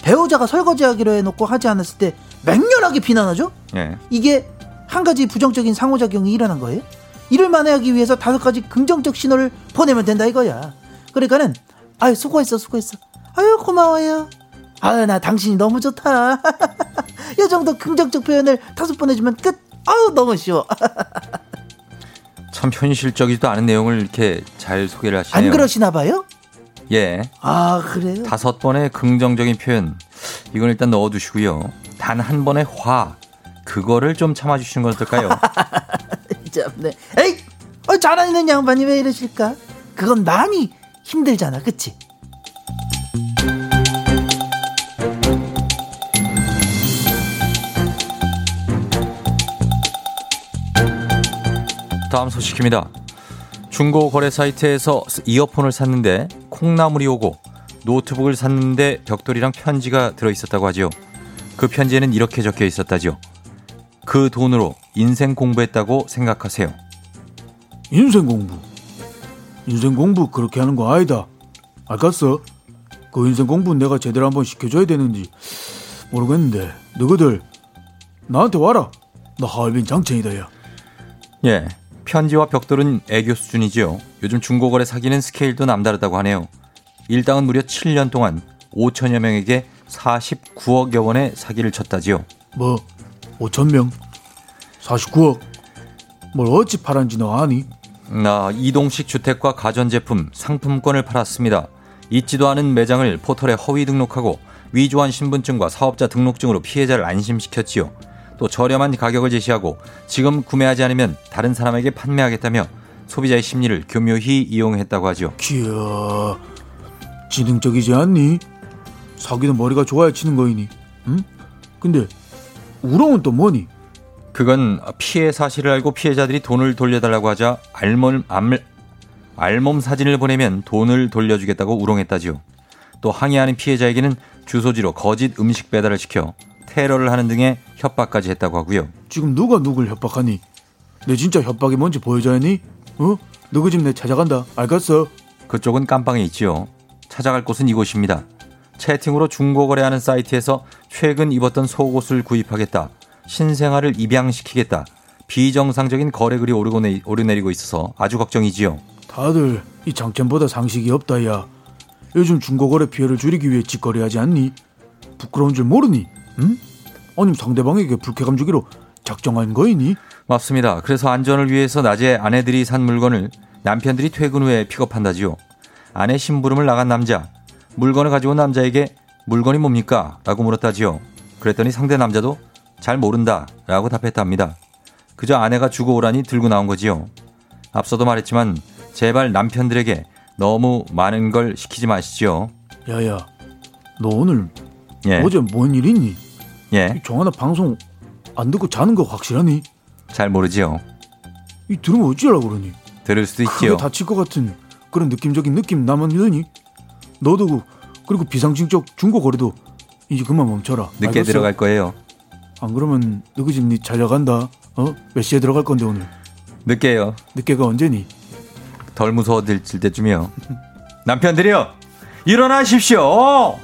배우자가 설거지하기로 해놓고 하지 않았을 때 맹렬하게 비난하죠. 예. 이게 한 가지 부정적인 상호작용이 일어난 거예요. 이를 만회하기 위해서 다섯 가지 긍정적 신호를 보내면 된다 이거야. 그러니까는 아유 수고했어 수고했어. 아유 고마워요. 아유 나 당신이 너무 좋다. [LAUGHS] 이 정도 긍정적 표현을 다섯 번 해주면 끝. 아유 너무 쉬워. [LAUGHS] 참 현실적이지도 않은 내용을 이렇게 잘 소개를 하시네요. 안 그러시나 봐요? 예. 아 그래요? 다섯 번의 긍정적인 표현. 이건 일단 넣어두시고요. 단 한 번의 화. 그거를 좀 참아주시는 건 어떨까요? [LAUGHS] 참, 네. 에이, 아 아, 잘하는 양반이 왜 이러실까? 그건 남이 힘들잖아, 그치? 다음 소식입니다. 중고 거래 사이트에서 이어폰을 샀는데 콩나물이 오고 노트북을 샀는데 벽돌이랑 편지가 들어 있었다고 하지요. 그 편지에는 이렇게 적혀 있었다지요. 그 돈으로 인생 공부했다고 생각하세요. 인생 공부. 인생 공부 그렇게 하는 거 아니다. 알겠어? 그 인생 공부는 내가 제대로 한번 시켜줘야 되는지 모르겠는데 너희들 나한테 와라. 나 하얼빈 장첸이다 야. 예. 편지와 벽돌은 애교 수준이지요. 요즘 중고거래 사기는 스케일도 남다르다고 하네요. 일당은 무려 7년 동안 5천여 명에게 49억여 원의 사기를 쳤다지요. 뭐 5천 명, 49억. 뭘 어찌 팔았는지 너 아니? 나 이동식 주택과 가전제품, 상품권을 팔았습니다. 있지도 않은 매장을 포털에 허위 등록하고 위조한 신분증과 사업자 등록증으로 피해자를 안심시켰지요. 또 저렴한 가격을 제시하고 지금 구매하지 않으면 다른 사람에게 판매하겠다며 소비자의 심리를 교묘히 이용했다고 하죠. 기야, 지능적이지 않니? 사기는 머리가 좋아야 치는 거이니. 응? 근데 우렁은 또 뭐니? 그건 피해 사실을 알고 피해자들이 돈을 돌려달라고 하자 알몸, 알, 알몸 사진을 보내면 돈을 돌려주겠다고 우롱했다지요. 또 항의하는 피해자에게는 주소지로 거짓 음식 배달을 시켜 테러를 하는 등의 협박까지 했다고 하고요. 지금 누가 누굴 협박하니? 내 진짜 협박이 뭔지 보여줘야 하니? 어? 너그 집 내 찾아간다. 알겠어? 그쪽은 깜빵에 있지요. 찾아갈 곳은 이곳입니다. 채팅으로 중고 거래하는 사이트에서 최근 입었던 속옷을 구입하겠다. 신생아를 입양시키겠다. 비정상적인 거래글이 오르고 내, 오르내리고 있어서 아주 걱정이지요. 다들 이 장첸보다 상식이 없다 야. 요즘 중고거래 피해를 줄이기 위해 직거래하지 않니? 부끄러운 줄 모르니? 응? 아니면 상대방에게 불쾌감 주기로 작정한 거이니? 맞습니다. 그래서 안전을 위해서 낮에 아내들이 산 물건을 남편들이 퇴근 후에 픽업한다지요. 아내 심부름을 나간 남자. 물건을 가져온 남자에게 물건이 뭡니까? 라고 물었다지요. 그랬더니 상대 남자도 잘 모른다. 라고 답했답니다. 그저 아내가 주고 오라니 들고 나온 거지요. 앞서도 말했지만 제발 남편들에게 너무 많은 걸 시키지 마시죠. 야야, 너 오늘 예. 어제 뭔 일 있니? 예. 정하나 방송 안 듣고 자는 거 확실하니? 잘 모르지요. 이 들으면 어찌하려고 그러니? 들을 수도 있지요. 다칠 것 같은 그런 느낌적인 느낌 나만 이러니? 너도 그- 그리고 비상징적 중고 거래도 이제 그만 멈춰라. 늦게 알겠어? 들어갈 거예요. 안 그러면 너희 집니 잘려간다. 어? 몇 시에 들어갈 건데 오늘? 늦게요. 늦게가 언제니? 덜 무서워질 때쯤이요. 남편들이요. 일어나십시오.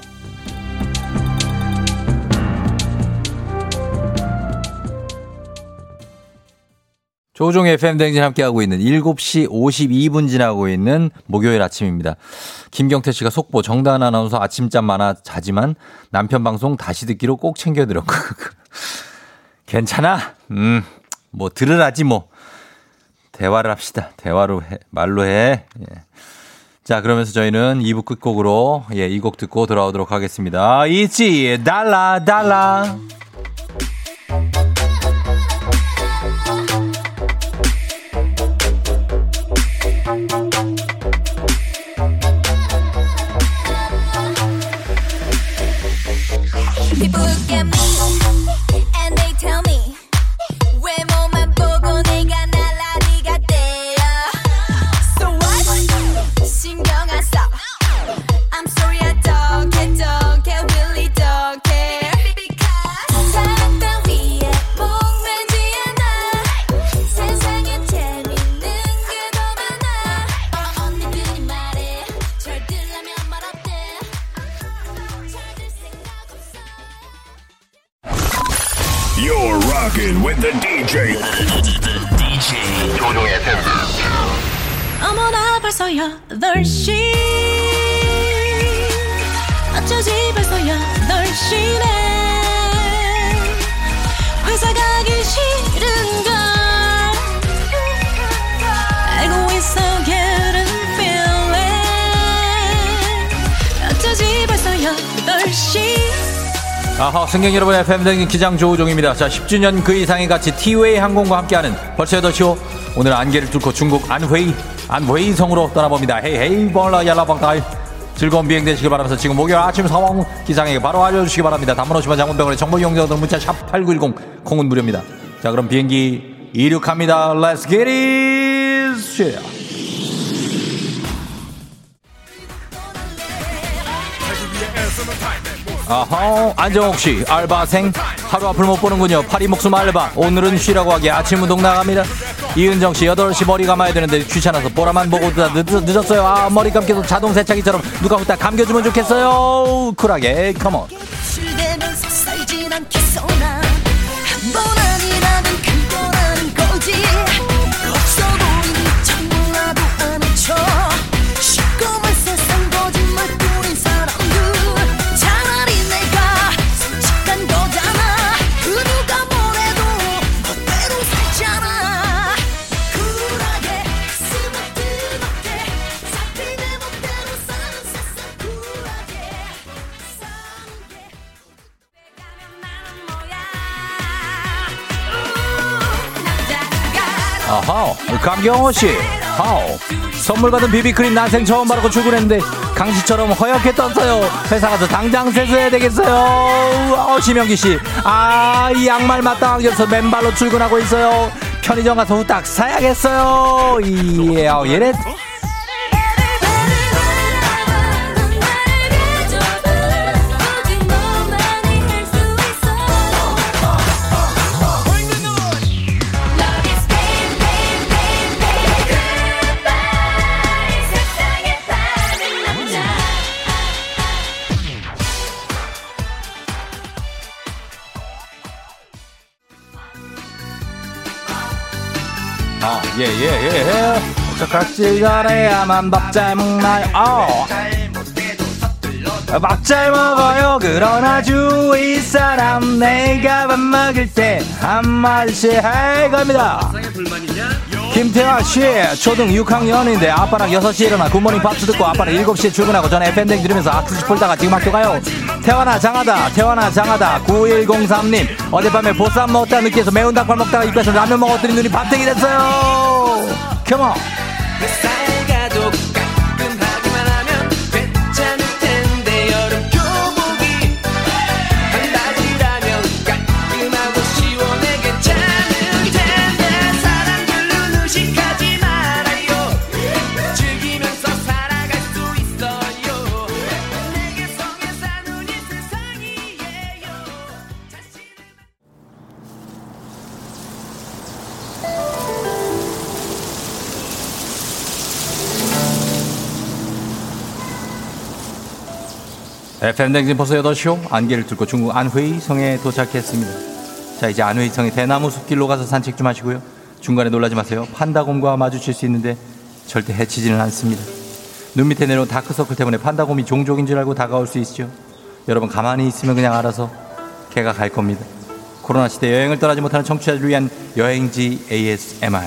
조종의 FM댕진 함께하고 있는 7시 52분 지나고 있는 목요일 아침입니다. 김경태 씨가 속보 정다은 아나운서 아침잠 많아 자지만 남편 방송 다시 듣기로 꼭 챙겨들어. [LAUGHS] 괜찮아. 음, 뭐 들으라지 뭐. 대화를 합시다. 대화로 해, 말로 해. 예. 자, 그러면서 저희는 2부 끝곡으로 예, 이 곡 듣고 돌아오도록 하겠습니다. 있지, 달라, 달라. You're rocking with the DJ. DJ. 조종의 FM. 어머나 벌써 8시 어쩌지 벌써 8시네 회사 가기 싫은걸 알고 있어 getting feeling 어쩌지 벌써 8시 아하, 승객 여러분, FM댕진 기장 조우종입니다. 자, 10주년 그 이상의 가치 티웨이 항공과 함께하는 벌써 8시오. 오늘 안개를 뚫고 중국 안회이, 안회이 성으로 떠나봅니다. 헤이, 헤이, 벌라, 얄라방다이. 즐거운 비행 되시길 바라면서 지금 목요일 아침 상황 기상에게 바로 알려주시기 바랍니다. 50원 장문병원의 정보 이용자들 문자 샵 8910 콩은 무료입니다. 자, 그럼 비행기 이륙합니다. Let's get it! 아하, 안정옥 씨, 알바생. 하루 앞을 못 보는군요. 파리 목숨 알바. 오늘은 쉬라고 하기에 아침 운동 나갑니다. 이은정 씨, 8시 머리 감아야 되는데 귀찮아서 보라만 보고 다 늦, 늦었어요. 아, 머리 감겨서 자동 세차기처럼 누가 후딱 감겨주면 좋겠어요. 쿨하게, 컴온. 아하, 강경호 씨. 하오. 선물 받은 비비크림 난생 처음 바르고 출근했는데 강씨처럼 허옇게 떴어요. 회사 가서 당장 세수해야 되겠어요. 어, 심영기 씨. 아, 이 양말 마땅하게서 맨발로 출근하고 있어요. 편의점 가서 후딱 사야겠어요. 이, 어, 얘네. 어, 예, 예, 예, 예. 어떡할지 잘해야만 밥 잘 먹나요? 어. 밥잘 먹어요. 그러나 주위 사람 내가 밥 먹을 때 한마디씩 할 겁니다. 김태환 씨, 초등 6학년인데 아빠랑 6시에 일어나 굿모닝 팝스 듣고 아빠는 7시에 출근하고 저는 FM댕 들으면서 악수시 풀다가 지금 학교 가요. 태환아 장하다, 태환아 장하다. 9103님, 어젯밤에 보쌈 먹다 느끼해서 매운 닭발 먹다가 입에서 라면 먹었더니 눈이 밤탱이 됐어요. 컴온. FM 댕진 벌써 8시요? 안개를 뚫고 중국 안회이 성에 도착했습니다. 자, 이제 안회이 성의 대나무 숲길로 가서 산책 좀 하시고요. 중간에 놀라지 마세요. 판다곰과 마주칠 수 있는데 절대 해치지는 않습니다. 눈 밑에 내려온 다크서클 때문에 판다곰이 종족인 줄 알고 다가올 수 있죠. 여러분 가만히 있으면 그냥 알아서 걔가 갈 겁니다. 코로나 시대 여행을 떠나지 못하는 청취자들을 위한 여행지 ASMR.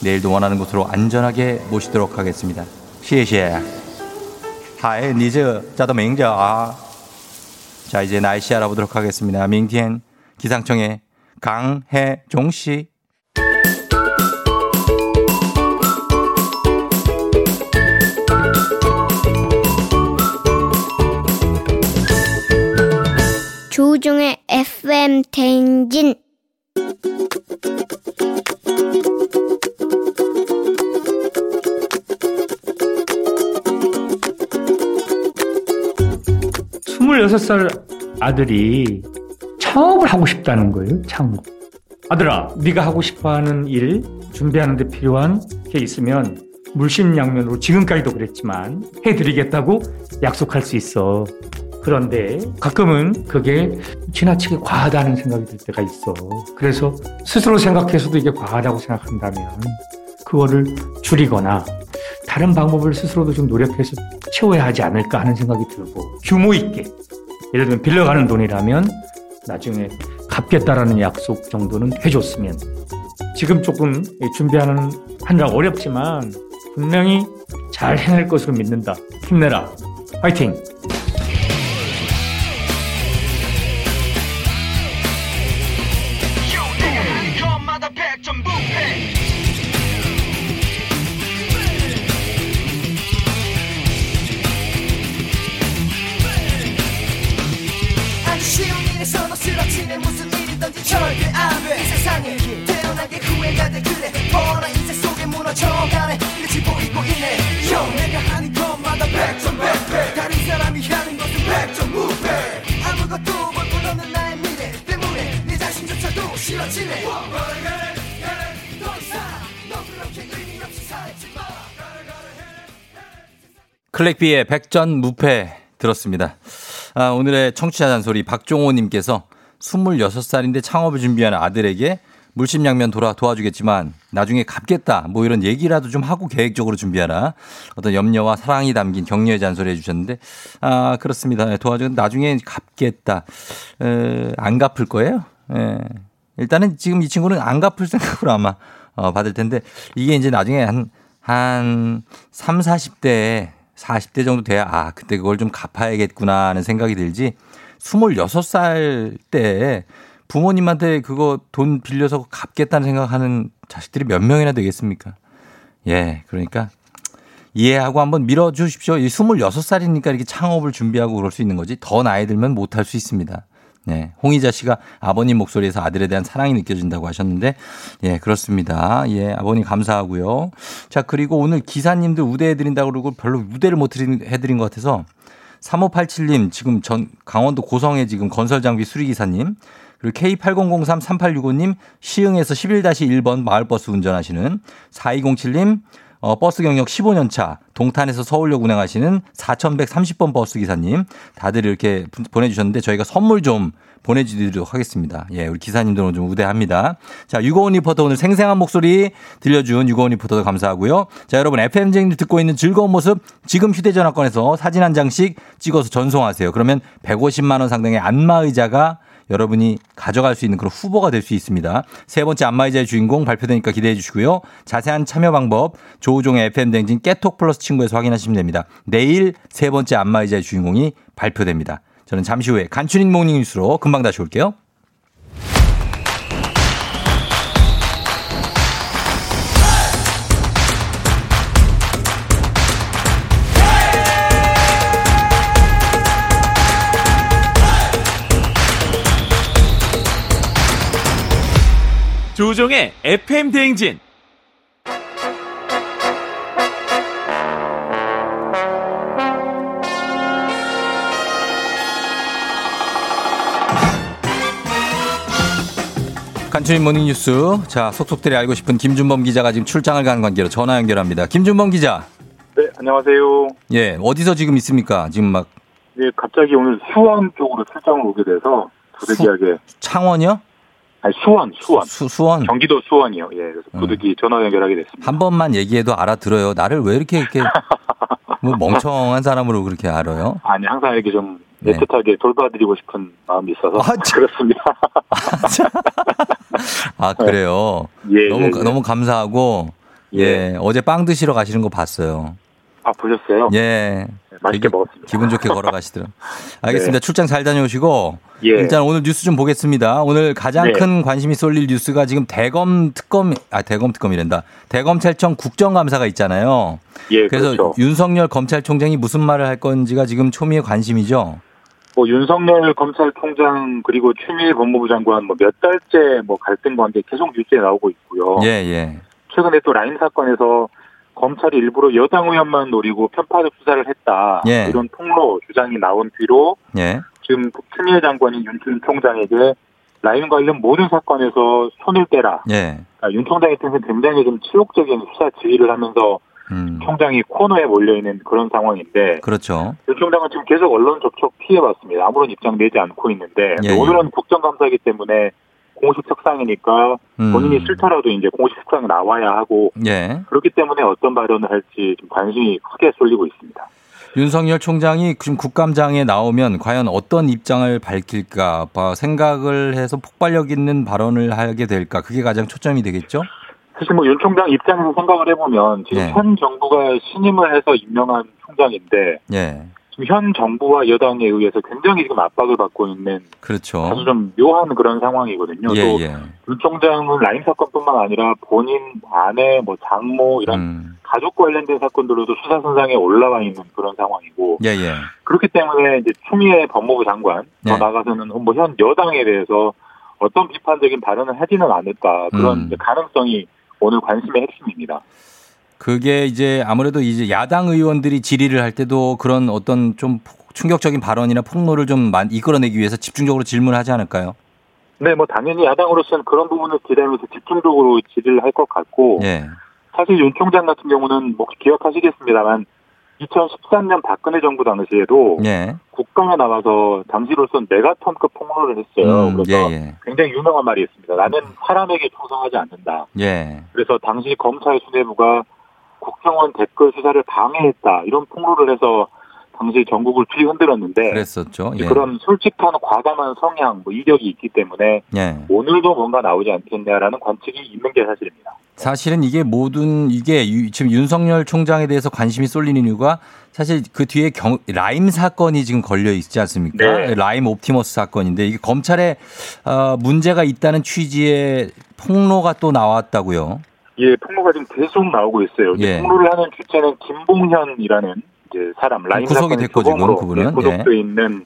내일도 원하는 곳으로 안전하게 모시도록 하겠습니다. 시에시에. 니즈, 짜도 맹자. 아. 자, 이제 날씨 알아보도록 하겠습니다. 민티엔 기상청의 강혜종 씨. 조종의 FM 대행진 스물여섯 살 아들이 창업을 하고 싶다는 거예요. 창업. 아들아, 네가 하고 싶어하는 일 준비하는 데 필요한 게 있으면 물심양면으로 지금까지도 그랬지만 해드리겠다고 약속할 수 있어. 그런데 가끔은 그게 지나치게 과하다는 생각이 들 때가 있어. 그래서 스스로 생각해서도 이게 과하다고 생각한다면 그거를 줄이거나 다른 방법을 스스로도 좀 노력해서 채워야 하지 않을까 하는 생각이 들고 규모 있게 예를 들면 빌려가는 돈이라면 나중에 갚겠다라는 약속 정도는 해줬으면 지금 조금 준비하는 한라 어렵지만 분명히 잘 해낼 것으로 믿는다. 힘내라. 화이팅! 자신조차도 싫어지네. 더 이상 너 그렇게 의미 없이 살지 마 클렉비의 백전 무패 들었습니다. 아, 오늘의 청취자 잔소리 박종호님께서 26살인데 창업을 준비하는 아들에게 물심양면 돌아 도와주겠지만 나중에 갚겠다. 뭐 이런 얘기라도 좀 하고 계획적으로 준비하라. 어떤 염려와 사랑이 담긴 격려의 잔소리 해주셨는데 아 그렇습니다. 네, 도와주 나중에 갚겠다. 에, 안 갚을 거예요? 예. 일단은 지금 이 친구는 안 갚을 생각으로 아마 어, 받을 텐데 이게 이제 나중에 한, 한 3, 40대에 40대 정도 돼야 아, 그때 그걸 좀 갚아야겠구나 하는 생각이 들지 26살 때 부모님한테 그거 돈 빌려서 갚겠다는 생각하는 자식들이 몇 명이나 되겠습니까? 예, 그러니까 이해하고 한번 밀어주십시오. 이 26살이니까 이렇게 창업을 준비하고 그럴 수 있는 거지. 더 나이 들면 못할 수 있습니다. 네. 홍희자 씨가 아버님 목소리에서 아들에 대한 사랑이 느껴진다고 하셨는데, 예, 그렇습니다. 예, 아버님 감사하고요. 자, 그리고 오늘 기사님들 우대해드린다고 그러고 별로 우대를 못 드린- 해드린 것 같아서 3587님, 지금 전 강원도 고성에 지금 건설장비 수리기사님, 그리고 K80033865님, 시흥에서 11-1번 마을버스 운전하시는 4207님, 어, 버스 경력 15년 차, 동탄에서 서울역 운행하시는 4130번 버스 기사님, 다들 이렇게 분- 보내주셨는데 저희가 선물 좀 보내드리도록 하겠습니다. 예, 우리 기사님들은 좀 우대합니다. 자, 유고원 리포터 오늘 생생한 목소리 들려준 유고원 리포터도 감사하고요. 자, 여러분 FM쟁이 듣고 있는 즐거운 모습 지금 휴대전화 꺼내서 사진 한 장씩 찍어서 전송하세요. 그러면 150만 원 상당의 안마 의자가 여러분이 가져갈 수 있는 그런 후보가 될 수 있습니다. 세 번째 안마의자의 주인공 발표되니까 기대해 주시고요. 자세한 참여 방법 조우종의 FM 댕진 깨톡 플러스 친구에서 확인하시면 됩니다. 내일 세 번째 안마의자의 주인공이 발표됩니다. 저는 잠시 후에 간추린 모닝 뉴스로 금방 다시 올게요. 조종의 FM 대행진. 간추린 모닝 뉴스. 자, 속속들이 알고 싶은 김준범 기자가 지금 출장을 간 관계로 전화 연결합니다. 김준범 기자. 네, 안녕하세요. 예, 어디서 지금 있습니까? 지금 막 네, 갑자기 오늘 수원 쪽으로 출장을 오게 돼서 부득이하게 창원이요? 아니 수원, 수원. 수, 수원. 경기도 수원이요. 예, 그래서 부득이 전화 연결하게 됐습니다. 한 번만 얘기해도 알아들어요. 나를 왜 이렇게 이렇게 [LAUGHS] 뭐 멍청한 사람으로 그렇게 알아요? 아니 항상 이렇게 좀 네. 애틋하게 돌봐드리고 싶은 마음이 있어서 그렇습니다. [LAUGHS] [LAUGHS] 아 그래요. 예, 너무 예, 가- 예. 너무 감사하고 예. 어제 빵 드시러 가시는 거 봤어요. 아 보셨어요? 예. 맛있게 되게 먹었습니다. 기분 좋게 걸어가시더라고요. [LAUGHS] 알겠습니다. 출장 잘 다녀오시고 예. 일단 오늘 뉴스 좀 보겠습니다. 오늘 가장 네. 큰 관심이 쏠릴 뉴스가 지금 대검 특검 아 대검 특검이란다. 대검찰청 국정감사가 있잖아요. 예, 그래서 그렇죠. 윤석열 검찰총장이 무슨 말을 할 건지가 지금 초미의 관심이죠. 뭐 윤석열 검찰총장 그리고 추미애 법무부 장관 뭐 몇 달째 뭐 갈등 관계 계속 뉴스에 나오고 있고요. 예, 예. 최근에 또 라인 사건에서 검찰이 일부러 여당 의원만 노리고 편파적 수사를 했다. 예. 이런 통로 주장이 나온 뒤로 예. 지금 추미애 장관이 윤 총장에게 라인 관련 모든 사건에서 손을 떼라. 예. 아, 윤 총장 입장에서 굉장히 좀 치욕적인 수사 지휘를 하면서 음. 총장이 코너에 몰려 있는 그런 상황인데 그렇죠. 윤 총장은 지금 계속 언론 접촉 피해봤습니다. 아무런 입장 내지 않고 있는데 예, 예. 오늘은 국정감사이기 때문에 공식 석상이니까 음. 본인이 싫더라도 이제 공식 석상에 나와야 하고 예. 그렇기 때문에 어떤 발언을 할지 좀 관심이 크게 쏠리고 있습니다. 윤석열 총장이 지금 국감장에 나오면 과연 어떤 입장을 밝힐까 봐 생각을 해서 폭발력 있는 발언을 하게 될까 그게 가장 초점이 되겠죠? 사실 뭐 윤 총장 입장에서 생각을 해보면 지금 네. 현 정부가 신임을 해서 임명한 총장인데 예. 지금 현 정부와 여당에 의해서 굉장히 지금 압박을 받고 있는 그렇죠. 아주 좀 묘한 그런 상황이거든요. 예, 또 예. 윤 총장은 라인 사건뿐만 아니라 본인 아내, 뭐 장모 이런 음. 가족 관련된 사건들로도 수사 선상에 올라와 있는 그런 상황이고 예, 예. 그렇기 때문에 이제 추미애 법무부 장관 더 네. 나가서는 뭐 현 여당에 대해서 어떤 비판적인 발언을 하지는 않을까 그런 음. 가능성이 오늘 관심의 핵심입니다. 그게 이제 아무래도 이제 야당 의원들이 질의를 할 때도 그런 어떤 좀 충격적인 발언이나 폭로를 좀 만- 이끌어내기 위해서 집중적으로 질문하지 않을까요? 네, 뭐 당연히 야당으로서는 그런 부분을 기대하면서 집중적으로 질의를 할 것 같고 예. 사실 윤 총장 같은 경우는 뭐 기억하시겠습니다만 2013년 박근혜 정부 당시에도 예. 국감에 나와서 당시로선 메가톤급 폭로를 했어요. 음, 그래서 예, 예. 굉장히 유명한 말이 있습니다. 나는 사람에게 충성하지 않는다. 예. 그래서 당시 검찰 수뇌부가 국정원 댓글 수사를 방해했다 이런 폭로를 해서 당시 전국을 뒤 흔들었는데 그랬었죠. 예. 그런 솔직한 과감한 성향, 뭐 이력이 있기 때문에 예. 오늘도 뭔가 나오지 않겠냐라는 관측이 있는 게 사실입니다. 사실은 이게 모든 이게 유- 지금 윤석열 총장에 대해서 관심이 쏠리는 이유가 사실 그 뒤에 경, 라임 사건이 지금 걸려 있지 않습니까? 네. 라임 옵티머스 사건인데 이게 검찰에 어, 문제가 있다는 취지의 폭로가 또 나왔다고요. 예, 폭로가 지금 계속 나오고 있어요. 예. 폭로를 하는 주체는 김봉현이라는 이제 사람 라임 구속이 됐고, 지금 그분은. 네, 구속돼 있는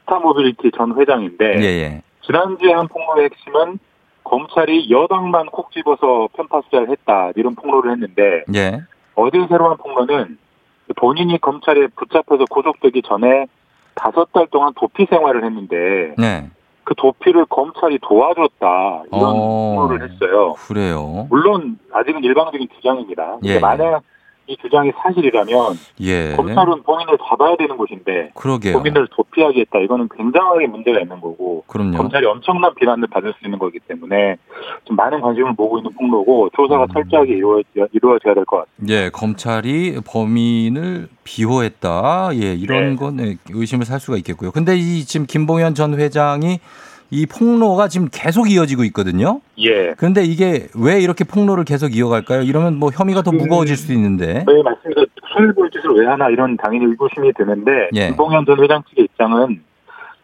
스타모빌리티 전 회장인데 예, 예. 지난주에 한 폭로의 핵심은 검찰이 여당만 콕 집어서 편파 수사를 했다 이런 폭로를 했는데 예. 어제 새로 한 폭로는 본인이 검찰에 붙잡혀서 구속되기 전에 다섯 달 동안 도피 생활을 했는데 네. 그 도피를 검찰이 도와줬다 이런 어. 폭로를 했어요. 그래요. 물론 아직은 일방적인 주장입니다. 예. 만약 이 주장이 사실이라면 예. 검찰은 범인을 잡아야 되는 곳인데 그러게요. 범인을 도피하게 했다. 이거는 굉장하게 문제가 있는 거고 그럼요. 검찰이 엄청난 비난을 받을 수 있는 거기 때문에 좀 많은 관심을 모으고 있는 폭로고 조사가 철저하게 이루어, 이루어져야 될 것 같습니다. 예, 검찰이 범인을 비호했다. 예, 이런 네. 건 예, 의심을 살 수가 있겠고요. 근데 이 지금 김봉현 전 회장이 이 폭로가 지금 계속 이어지고 있거든요. 예. 그런데 이게 왜 이렇게 폭로를 계속 이어갈까요? 이러면 뭐 혐의가 더 무거워질 수도 있는데. 네, 맞습니다. 손해볼 짓을 왜 하나 이런 당연히 의구심이 드는데 예. 김봉현 전 회장 측의 입장은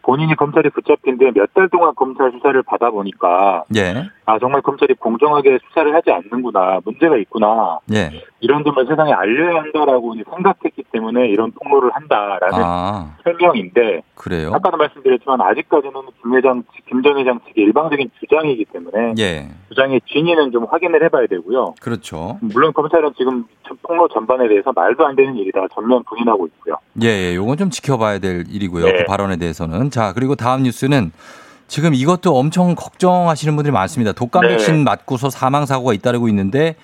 본인이 검찰에 붙잡힌 뒤에 몇달 동안 검찰 수사를 받아 보니까 예, 아 정말 검찰이 공정하게 수사를 하지 않는구나 문제가 있구나 예. 이런 점을 세상에 알려야 한다라고 생각했기 때문에 이런 폭로를 한다라는 아, 설명인데 그래요? 아까도 말씀드렸지만 아직까지는 김 회장 김전 회장 측의 일방적인 주장이기 때문에 예, 주장의 진위는 좀 확인을 해봐야 되고요. 그렇죠. 물론 검찰은 지금 폭로 전반에 대해서 말도 안 되는 일이다 전면 부인하고 있고요. 예, 예, 요건 좀 지켜봐야 될 일이고요. 네. 그 발언에 대해서는. 자, 그리고 다음 뉴스는 지금 이것도 엄청 걱정하시는 분들이 많습니다. 독감 네. 백신 맞고서 사망 사고가 잇따르고 있는데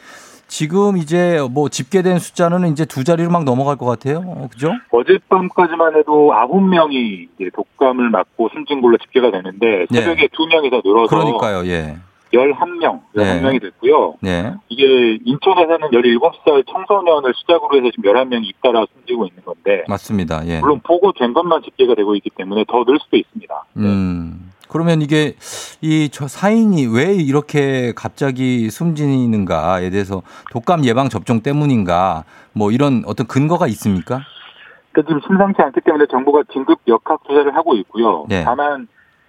지금 이제 뭐 집계된 숫자는 이제 두 자리로 막 넘어갈 것 같아요. 어, 그죠? 어젯밤까지만 해도 아홉 명이 독감을 맞고 숨진 걸로 집계가 되는데 네. 새벽에 두 명이 더 늘어서 그러니까요. 예. 11명, 네. 11명이 됐고요. 네. 이게 인천에서는 17살 청소년을 시작으로 해서 지금 11명이 잇따라 숨지고 있는 건데 맞습니다. 예. 물론 보고된 것만 집계가 되고 있기 때문에 더 늘 수도 있습니다. 음. 그러면 이게 이 저 사인이 왜 이렇게 갑자기 숨지는가에 대해서 독감 예방 접종 때문인가 뭐 이런 어떤 근거가 있습니까? 그러니까 지금 심상치 않기 때문에 정부가 긴급 역학 조사를 하고 있고요. 네. 다만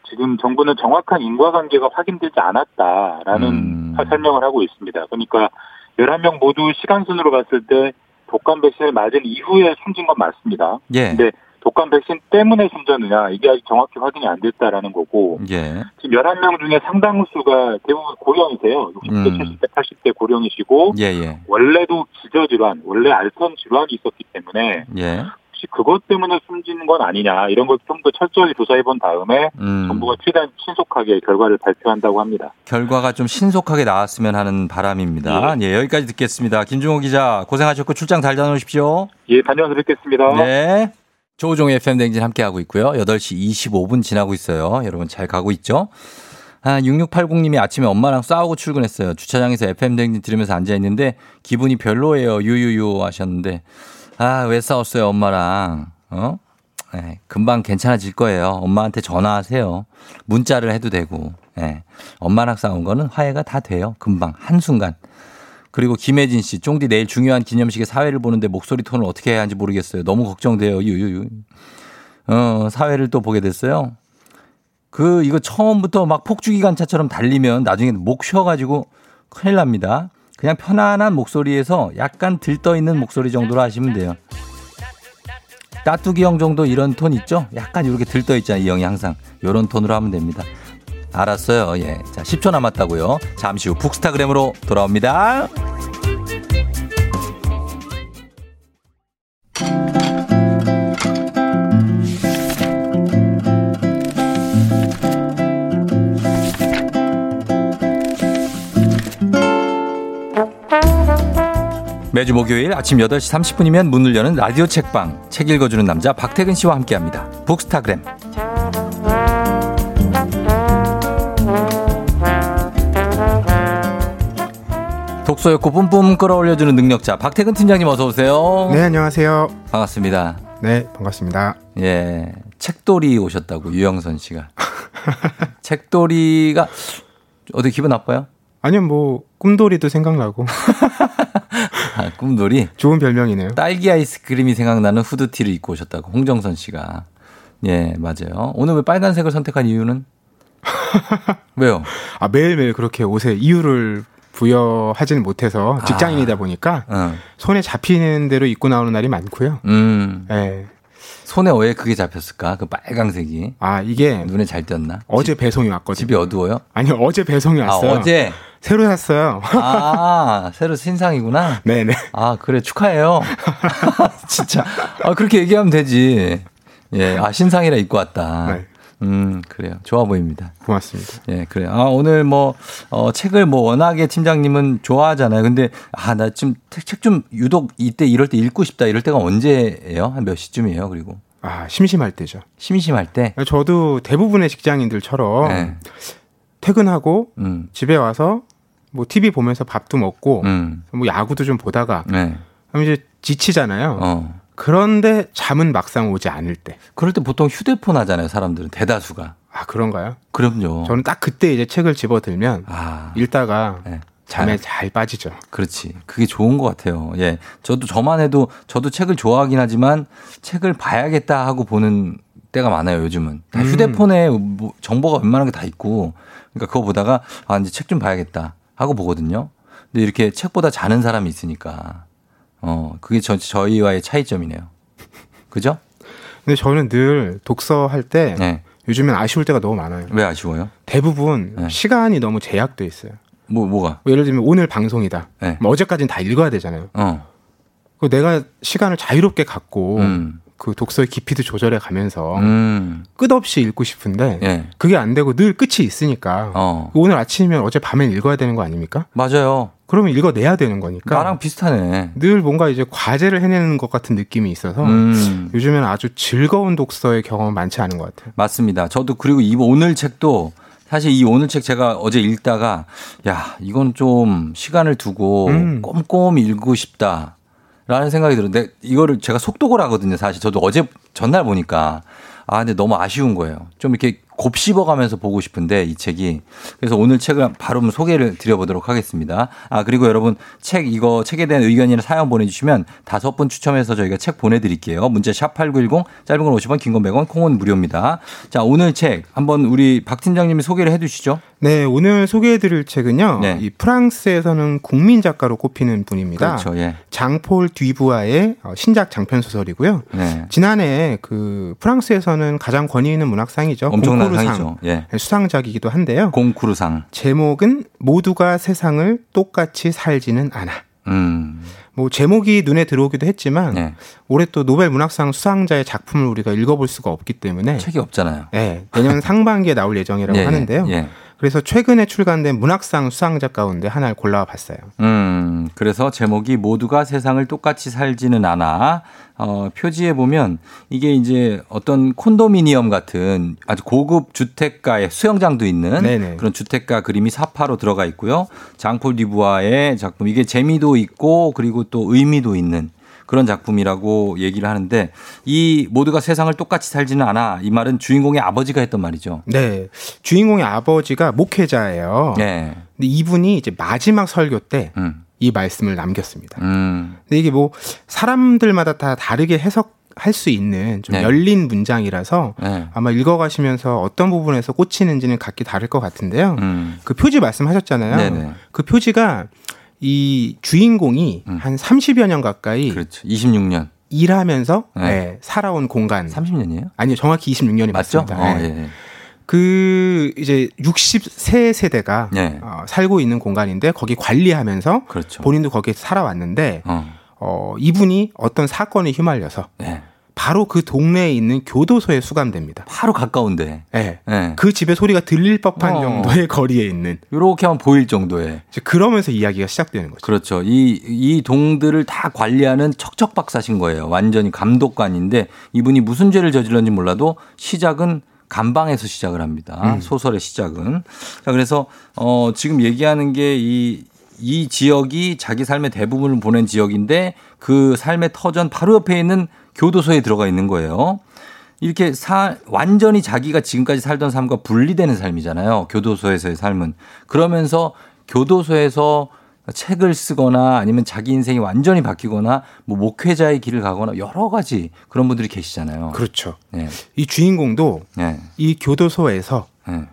지금 정부는 정확한 인과관계가 확인되지 않았다라는 음. 설명을 하고 있습니다. 그러니까 11명 모두 시간 순으로 봤을 때 독감 백신을 맞은 이후에 숨진 건 맞습니다. 예. 근데 독감 백신 때문에 숨졌느냐 이게 아직 정확히 확인이 안 됐다라는 거고 예. 지금 11명 중에 상당수가 대부분 고령이세요. 60대, 음. 70대, 80대 고령이시고 예, 예. 원래도 기저질환, 원래 알선 질환이 있었기 때문에 예. 혹시 그것 때문에 숨지는 건 아니냐 이런 걸 좀 더 철저히 조사해 본 다음에 음. 정부가 최대한 신속하게 결과를 발표한다고 합니다. 결과가 좀 신속하게 나왔으면 하는 바람입니다. 예, 여기까지 듣겠습니다. 김중호 기자 고생하셨고 출장 잘 다녀오십시오. 예, 다녀와서 뵙겠습니다. 네. 조종의 FM 댕진 함께하고 있고요. 8시 25분 지나고 있어요. 여러분 잘 가고 있죠? 아, 6680님이 아침에 엄마랑 싸우고 출근했어요. 주차장에서 FM 댕진 들으면서 앉아있는데 기분이 별로예요. 유유유 하셨는데. 아, 왜 싸웠어요, 엄마랑? 어? 예, 금방 괜찮아질 거예요. 엄마한테 전화하세요. 문자를 해도 되고. 예. 엄마랑 싸운 거는 화해가 다 돼요. 금방. 한순간. 그리고 김혜진 씨, 쫑디 내일 중요한 기념식에 사회를 보는데 목소리 톤을 어떻게 해야 하는지 모르겠어요. 너무 걱정돼요. 유유유. 어, 사회를 또 보게 됐어요. 그, 이거 처음부터 막 폭주기관차처럼 달리면 나중에 목 쉬어가지고 큰일 납니다. 그냥 편안한 목소리에서 약간 들떠 있는 목소리 정도로 하시면 돼요. 따뚜기 형 정도 이런 톤 있죠? 약간 이렇게 들떠 있잖아요. 이 형이 항상. 요런 톤으로 하면 됩니다. 알았어요. 예. 자, 10초 남았다고요. 잠시 후 북스타그램으로 돌아옵니다. 매주 목요일 아침 8시 30분이면 문을 여는 라디오 책방 책 읽어주는 남자 박태근 씨와 함께합니다. 북스타그램. 독서였고 뿜뿜 끌어올려주는 능력자 박태근 팀장님 어서 오세요. 네, 안녕하세요. 반갑습니다. 네, 반갑습니다. 예, 책돌이 오셨다고 유영선 씨가. [LAUGHS] 책돌이가 어디 기분 나빠요? 아니요, 뭐 꿈돌이도 생각나고 [LAUGHS] 아, 꿈돌이 좋은 별명이네요. 딸기 아이스크림이 생각나는 후드티를 입고 오셨다고 홍정선 씨가. 예, 맞아요. 오늘 왜 빨간색을 선택한 이유는? [LAUGHS] 왜요? 아, 매일매일 그렇게 옷에 이유를 부여하지는 못해서 직장인이다 보니까 어. 손에 잡히는 대로 입고 나오는 날이 많고요. 음. 네. 손에 왜 그게 잡혔을까? 그 빨강색이. 아, 이게 눈에 잘 띄었나? 어제 배송이 왔거든요. 집이 어두워요? 아니요, 어제 배송이 아, 왔어요. 어제? 새로 샀어요. 아, 새로 신상이구나? [LAUGHS] 네 네. 아, 그래, 축하해요. [LAUGHS] 진짜. 아, 그렇게 얘기하면 되지. 예, 아, 신상이라 입고 왔다. 네. 음, 그래요. 좋아 보입니다. 고맙습니다. 예, 그래요. 아, 오늘 뭐, 어, 책을 뭐 워낙에 팀장님은 좋아하잖아요. 근데, 아, 나 좀, 책좀 유독 이때 이럴 때 읽고 싶다. 이럴 때가 언제예요? 한 몇 시쯤이에요? 그리고. 아, 심심할 때죠. 심심할 때? 저도 대부분의 직장인들처럼 네. 퇴근하고 음, 집에 와서 뭐 TV 보면서 밥도 먹고 음, 뭐 야구도 좀 보다가 네. 그럼 이제 지치잖아요. 어. 그런데 잠은 막상 오지 않을 때. 그럴 때 보통 휴대폰 하잖아요. 사람들은. 대다수가. 아, 그런가요? 그럼요. 저는 딱 그때 이제 책을 집어들면 아, 읽다가 네. 잠에 잘- 잘 빠지죠. 그렇지. 그게 좋은 것 같아요. 예. 저도 저만 해도 저도 책을 좋아하긴 하지만 책을 봐야겠다 하고 보는 때가 많아요, 요즘은. 다 음. 휴대폰에 뭐 정보가 웬만한 게 다 있고. 그러니까 그거 보다가 아, 이제 책 좀 봐야겠다 하고 보거든요. 근데 이렇게 책보다 자는 사람이 있으니까. 어, 그게 저, 저희와의 차이점이네요. 그죠? 근데 저는 늘 독서할 때 네. 요즘엔 아쉬울 때가 너무 많아요. 왜 아쉬워요? 대부분 네. 시간이 너무 제약돼 있어요. 뭐, 뭐가? 뭐 예를 들면 오늘 방송이다. 네. 뭐 어제까지는 다 읽어야 되잖아요. 어. 그 내가 시간을 자유롭게 갖고 음. 그 독서의 깊이도 조절해 가면서 음. 끝없이 읽고 싶은데 예. 그게 안 되고 늘 끝이 있으니까 어. 오늘 아침이면 어제 밤엔 읽어야 되는 거 아닙니까? 맞아요. 그러면 읽어내야 되는 거니까 나랑 비슷하네. 늘 뭔가 이제 과제를 해내는 것 같은 느낌이 있어서 음. 요즘에는 아주 즐거운 독서의 경험은 많지 않은 것 같아요. 맞습니다. 저도 그리고 이 오늘 책도 사실 이 오늘 책 제가 어제 읽다가 야 이건 좀 시간을 두고 음. 꼼꼼히 읽고 싶다. 라는 생각이 들었는데 이거를 제가 속독을 하거든요. 사실 저도 어제 전날 보니까 아 근데 너무 아쉬운 거예요. 좀 이렇게 곱씹어 가면서 보고 싶은데 이 책이 그래서 오늘 책을 바로 소개를 드려보도록 하겠습니다. 아 그리고 여러분 책 이거 책에 대한 의견이나 사연 보내주시면 다섯 분 추첨해서 저희가 책 보내드릴게요. 문자 샵 #8910 짧은 건 50원, 긴 건 100원, 콩은 무료입니다. 자 오늘 책 한번 우리 박 팀장님이 소개를 해주시죠. 네, 오늘 소개해드릴 책은요. 네. 이 프랑스에서는 국민 작가로 꼽히는 분입니다. 그렇죠. 예. 장폴 뒤부아의 어, 신작 장편 소설이고요. 네. 지난해 그 프랑스에서는 가장 권위 있는 문학상이죠. 엄청난 상이죠. 예. 수상작이기도 한데요. 공쿠르상. 제목은 모두가 세상을 똑같이 살지는 않아. 음. 뭐 제목이 눈에 들어오기도 했지만 네. 올해 또 노벨 문학상 수상자의 작품을 우리가 읽어볼 수가 없기 때문에 책이 없잖아요. 네, 내년 상반기에 나올 예정이라고 예, 예, 하는데요. 예. 그래서 최근에 출간된 문학상 수상자 가운데 하나를 골라와 봤어요. 음, 그래서 제목이 모두가 세상을 똑같이 살지는 않아. 어, 표지에 보면 이게 이제 어떤 콘도미니엄 같은 아주 고급 주택가의 수영장도 있는 네네. 그런 주택가 그림이 사파로 들어가 있고요. 장폴 디부아의 작품 이게 재미도 있고 그리고 또 의미도 있는 그런 작품이라고 얘기를 하는데 이 모두가 세상을 똑같이 살지는 않아. 이 말은 주인공의 아버지가 했던 말이죠. 네, 주인공의 아버지가 목회자예요. 네. 근데 이분이 이제 마지막 설교 때이 음. 말씀을 남겼습니다. 음. 근데 이게 뭐 사람들마다 다 다르게 해석 할 수 있는 좀 네. 열린 문장이라서 네. 아마 읽어가시면서 어떤 부분에서 꽂히는지는 각기 다를 것 같은데요. 음. 그 표지 말씀하셨잖아요. 네네. 그 표지가 이 주인공이 한 30여 년 가까이 음. 그렇죠. 26년. 일하면서 네. 네, 살아온 공간. 30년이에요? 아니요, 정확히 26년이 맞죠? 맞습니다. 어, 네. 예. 그 이제 60세 세대가 네. 어, 살고 있는 공간인데 거기 관리하면서 그렇죠. 본인도 거기에 살아왔는데 어. 어, 이분이 어떤 사건에 휘말려서 네. 바로 그 동네에 있는 교도소에 수감됩니다. 바로 가까운데. 네. 네. 그 집의 소리가 들릴 법한 어. 정도의 거리에 있는. 이렇게 하면 보일 정도의. 그러면서 이야기가 시작되는 거죠. 그렇죠. 이, 이 동들을 다 관리하는 척척 박사신 거예요. 완전히 감독관인데 이분이 무슨 죄를 저질렀는지 몰라도 시작은 감방에서 시작을 합니다. 음. 소설의 시작은. 자, 그래서, 어, 지금 얘기하는 게 이, 이 지역이 자기 삶의 대부분을 보낸 지역인데 그 삶의 터전 바로 옆에 있는 교도소에 들어가 있는 거예요. 이렇게 사, 완전히 자기가 지금까지 살던 삶과 분리되는 삶이잖아요. 교도소에서의 삶은. 그러면서 교도소에서 책을 쓰거나 아니면 자기 인생이 완전히 바뀌거나 뭐 목회자의 길을 가거나 여러 가지 그런 분들이 계시잖아요. 그렇죠. 네. 이 주인공도 네. 이 교도소에서 네.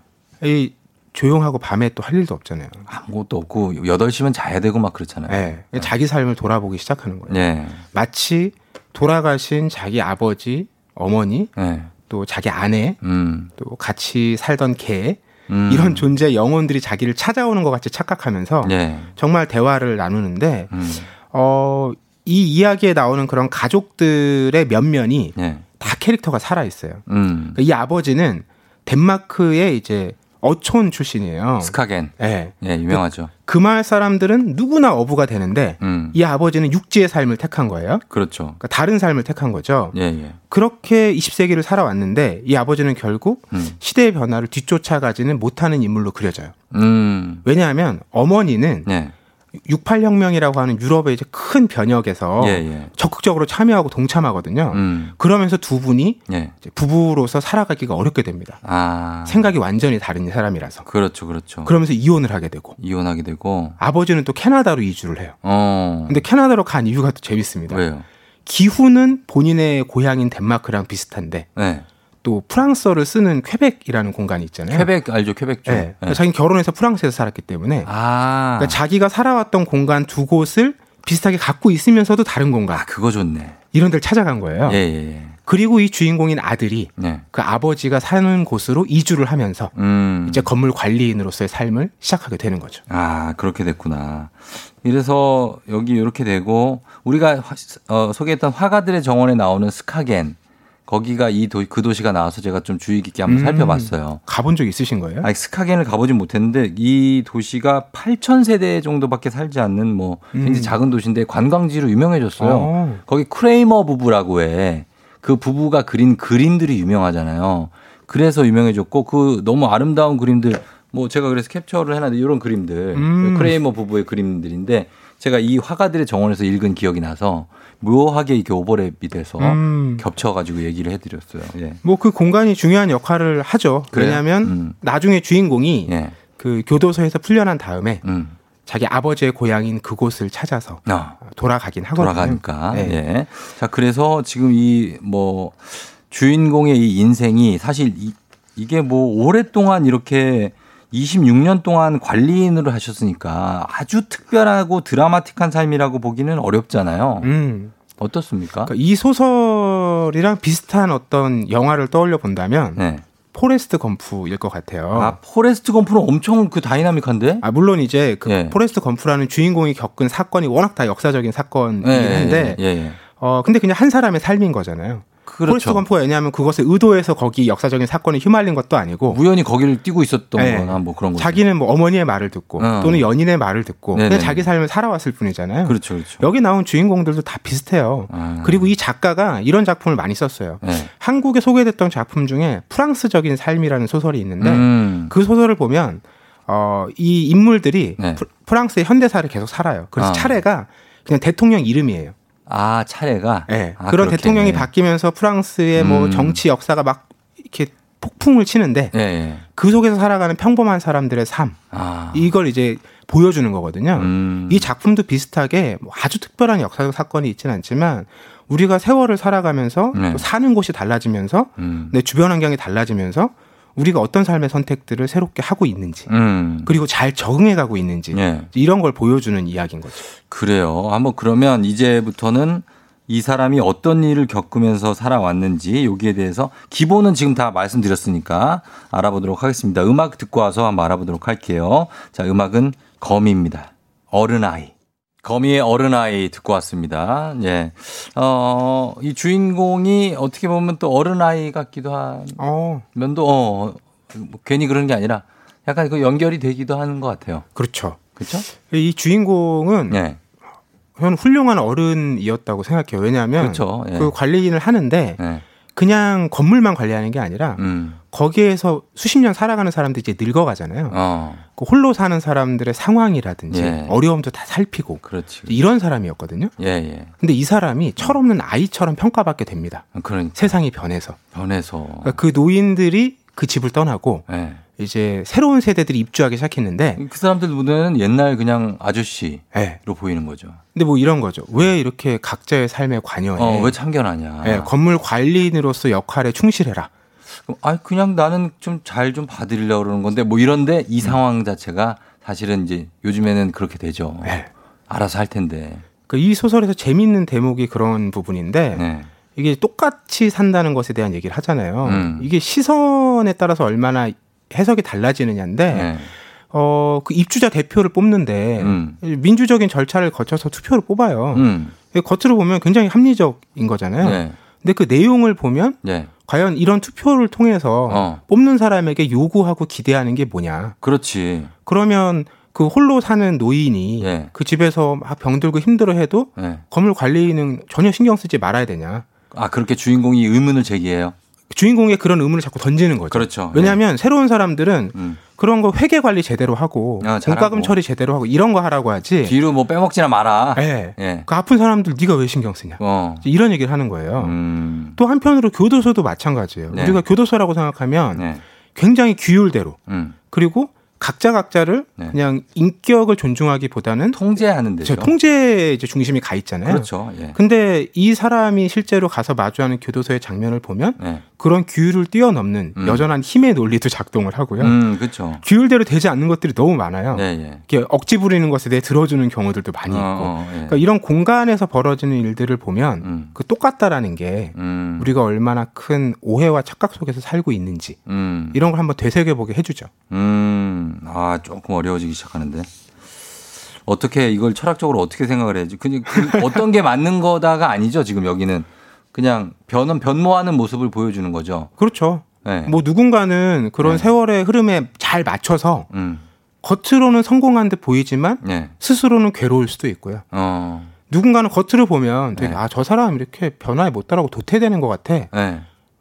이 조용하고 밤에 또 할 일도 없잖아요. 아무것도 없고 8시면 자야 되고 막 그렇잖아요. 네. 자기 삶을 돌아보기 시작하는 거예요. 네. 마치 돌아가신 자기 아버지, 어머니, 네. 또 자기 아내, 음. 또 같이 살던 개 음. 이런 존재 영혼들이 자기를 찾아오는 것 같이 착각하면서 네. 정말 대화를 나누는데 음. 어, 이 이야기에 나오는 그런 가족들의 면면이 네. 다 캐릭터가 살아 있어요. 음. 이 아버지는 덴마크의 이제 어촌 출신이에요. 스카겐. 네. 예, 유명하죠. 그 마을 사람들은 누구나 어부가 되는데 음. 이 아버지는 육지의 삶을 택한 거예요. 그렇죠. 그러니까 다른 삶을 택한 거죠. 예, 예. 그렇게 20세기를 살아왔는데 이 아버지는 결국 음. 시대의 변화를 뒤쫓아가지는 못하는 인물로 그려져요. 음. 왜냐하면 어머니는 네. 68혁명이라고 하는 유럽의 이제 큰 변혁에서 예, 예. 적극적으로 참여하고 동참하거든요. 음. 그러면서 두 분이 예. 부부로서 살아가기가 어렵게 됩니다. 아. 생각이 완전히 다른 사람이라서. 그렇죠, 그렇죠. 그러면서 이혼을 하게 되고 이혼하게 되고. 아버지는 또 캐나다로 이주를 해요. 어. 근데 캐나다로 간 이유가 또 재밌습니다. 왜요? 기후는 본인의 고향인 덴마크랑 비슷한데 네. 또 프랑스어를 쓰는 퀘벡이라는 공간이 있잖아요. 퀘벡 알죠? 퀘벡 죠 네. 자기는 결혼해서 프랑스에서 살았기 때문에 아. 그러니까 자기가 살아왔던 공간 두 곳을 비슷하게 갖고 있으면서도 다른 공간. 그거 좋네. 이런 데를 찾아간 거예요. 예, 예, 예. 그리고 이 주인공인 아들이 네. 그 아버지가 사는 곳으로 이주를 하면서 음. 이제 건물 관리인으로서의 삶을 시작하게 되는 거죠. 아, 그렇게 됐구나. 이래서 여기 이렇게 되고 우리가 화- 어, 소개했던 화가들의 정원에 나오는 스카겐 거기가 이 도, 그 도시가 나와서 제가 좀 주의 깊게 한번 음. 살펴봤어요. 가본 적 있으신 거예요? 아니, 스카겐을 가보진 못했는데 이 도시가 8천 세대 정도밖에 살지 않는 뭐 굉장히 음. 작은 도시인데 관광지로 유명해졌어요. 어. 거기 크레이머 부부라고 해. 그 부부가 그린 그림들이 유명하잖아요. 그래서 유명해졌고 그 너무 아름다운 그림들 뭐 제가 그래서 캡처를 해놨는데 이런 그림들 음. 크레이머 부부의 그림들인데 제가 이 화가들의 정원에서 읽은 기억이 나서 묘하게 이렇게 오버랩이 돼서 음. 겹쳐가지고 얘기를 해드렸어요. 예. 뭐그 공간이 중요한 역할을 하죠. 그래요? 왜냐하면 음. 나중에 주인공이 예. 그 교도소에서 풀려난 다음에 음. 자기 아버지의 고향인 그곳을 찾아서 아. 돌아가긴 하거든요. 돌아가니까. 네. 예. 자, 그래서 지금 이 뭐 주인공의 이 인생이 사실 이, 이게 뭐 오랫동안 이렇게 26년 동안 관리인으로 하셨으니까 아주 특별하고 드라마틱한 삶이라고 보기는 어렵잖아요. 음. 어떻습니까? 그러니까 이 소설이랑 비슷한 어떤 영화를 떠올려 본다면 네. 포레스트 검프일 것 같아요. 아, 포레스트 검프는 엄청 그 다이나믹한데? 아, 물론 이제 그 예. 포레스트 검프라는 주인공이 겪은 사건이 워낙 다 역사적인 사건이긴 예, 한데 예, 예. 어 근데 그냥 한 사람의 삶인 거잖아요. 그렇죠. 포레스트 검프가 왜냐하면 그것을 의도해서 거기 역사적인 사건에 휘말린 것도 아니고 우연히 거기를 뛰고 있었던 네. 거나 뭐 그런 거. 자기는 뭐 어머니의 말을 듣고 어. 또는 연인의 말을 듣고 네네. 그냥 자기 삶을 살아왔을 뿐이잖아요. 그렇죠, 그렇죠. 여기 나온 주인공들도 다 비슷해요. 아. 그리고 이 작가가 이런 작품을 많이 썼어요. 네. 한국에 소개됐던 작품 중에 프랑스적인 삶이라는 소설이 있는데 음. 그 소설을 보면 어, 이 인물들이 네. 프- 프랑스의 현대사를 계속 살아요. 그래서 아. 차례가 그냥 대통령 이름이에요. 아, 차례가? 네. 아, 그런 그렇게. 대통령이 바뀌면서 프랑스의 뭐 음. 정치 역사가 막 이렇게 폭풍을 치는데 예, 예. 그 속에서 살아가는 평범한 사람들의 삶 아. 이걸 이제 보여주는 거거든요. 음. 이 작품도 비슷하게 뭐 아주 특별한 역사적 사건이 있지는 않지만 우리가 세월을 살아가면서 네. 또 사는 곳이 달라지면서 음. 내 주변 환경이 달라지면서 우리가 어떤 삶의 선택들을 새롭게 하고 있는지 음. 그리고 잘 적응해 가고 있는지 예. 이런 걸 보여주는 이야기인 거죠. 그래요. 한번 그러면 이제부터는 이 사람이 어떤 일을 겪으면서 살아왔는지 여기에 대해서 기본은 지금 다 말씀드렸으니까 알아보도록 하겠습니다. 음악 듣고 와서 한번 알아보도록 할게요. 자, 음악은 거미입니다. 어른 아이. 거미의 어른아이 듣고 왔습니다. 예. 어, 이 주인공이 어떻게 보면 또 어른아이 같기도 한 어. 면도, 어, 뭐 괜히 그런 게 아니라 약간 그 연결이 되기도 하는 것 같아요. 그렇죠. 그렇죠? 이 주인공은 네. 저는 훌륭한 어른이었다고 생각해요. 왜냐하면 그렇죠. 예. 그 관리인을 하는데 네. 그냥 건물만 관리하는 게 아니라 음. 거기에서 수십 년 살아가는 사람들이 이제 늙어가잖아요. 어. 그 홀로 사는 사람들의 상황이라든지 예. 어려움도 다 살피고 그렇지. 이런 사람이었거든요. 예, 예. 근데 이 사람이 철없는 아이처럼 평가받게 됩니다. 그러니까. 세상이 변해서. 변해서. 그러니까 그 노인들이 그 집을 떠나고 예. 이제 새로운 세대들이 입주하기 시작했는데 그 사람들 눈에는 옛날 그냥 아저씨로 예. 보이는 거죠. 근데 뭐 이런 거죠. 왜 이렇게 각자의 삶에 관여해? 어, 왜 참견하냐. 예, 건물 관리인으로서 역할에 충실해라. 아, 그냥 나는 좀잘좀 봐드리려고 그러는 건데 뭐 이런데 이 상황 자체가 사실은 이제 요즘에는 그렇게 되죠. 네. 알아서 할 텐데. 그 이 소설에서 재미있는 대목이 그런 부분인데 네. 이게 똑같이 산다는 것에 대한 얘기를 하잖아요. 음. 이게 시선에 따라서 얼마나 해석이 달라지느냐인데 네. 어, 그 입주자 대표를 뽑는데 음. 민주적인 절차를 거쳐서 투표를 뽑아요. 음. 겉으로 보면 굉장히 합리적인 거잖아요. 네. 근데 그 내용을 보면 네. 과연 이런 투표를 통해서 어. 뽑는 사람에게 요구하고 기대하는 게 뭐냐. 그렇지. 그러면 그 홀로 사는 노인이 예. 그 집에서 막 병들고 힘들어 해도 네. 건물 관리인은 전혀 신경 쓰지 말아야 되냐. 아, 그렇게 주인공이 의문을 제기해요? 주인공의 그런 의문을 자꾸 던지는 거죠. 그렇죠. 왜냐하면 새로운 사람들은 음. 그런 거 회계 관리 제대로 하고 아. 공과금 처리 제대로 하고 이런 거 하라고 하지. 뒤로 뭐 빼먹지나 마라. 예. 예. 그 아픈 사람들 네가 왜 신경 쓰냐. 어. 이런 얘기를 하는 거예요. 음. 또 한편으로 교도소도 마찬가지예요. 네. 우리가 교도소라고 생각하면 네. 굉장히 규율대로 음. 그리고 각자 각자를 네. 그냥 인격을 존중하기보다는 통제하는 데죠. 저 통제에 이제 중심이 가 있잖아요. 그렇죠. 예. 근데 이 사람이 실제로 가서 마주하는 교도소의 장면을 보면 네. 그런 규율을 뛰어넘는 음. 여전한 힘의 논리도 작동을 하고요. 음, 그렇죠. 규율대로 되지 않는 것들이 너무 많아요. 네, 예. 억지 부리는 것에 대해 들어주는 경우들도 많이 있고. 어, 어, 예. 그러니까 이런 공간에서 벌어지는 일들을 보면 음. 그 똑같다라는 게 음. 우리가 얼마나 큰 오해와 착각 속에서 살고 있는지 음. 이런 걸 한번 되새겨보게 해주죠. 음, 아, 조금 어려워지기 시작하는데. 어떻게 이걸 철학적으로 어떻게 생각을 해야지? 그냥 그 어떤 게 맞는 거다가 아니죠, 지금 여기는. 그냥 변은 변모하는 모습을 보여주는 거죠. 그렇죠. 네. 뭐 누군가는 그런 네. 세월의 흐름에 잘 맞춰서 음. 겉으로는 성공한 듯 보이지만 네. 스스로는 괴로울 수도 있고요. 어. 누군가는 겉으로 보면 되게 네. 아저 사람 이렇게 변화에 못 따라고 도태되는 것 같아.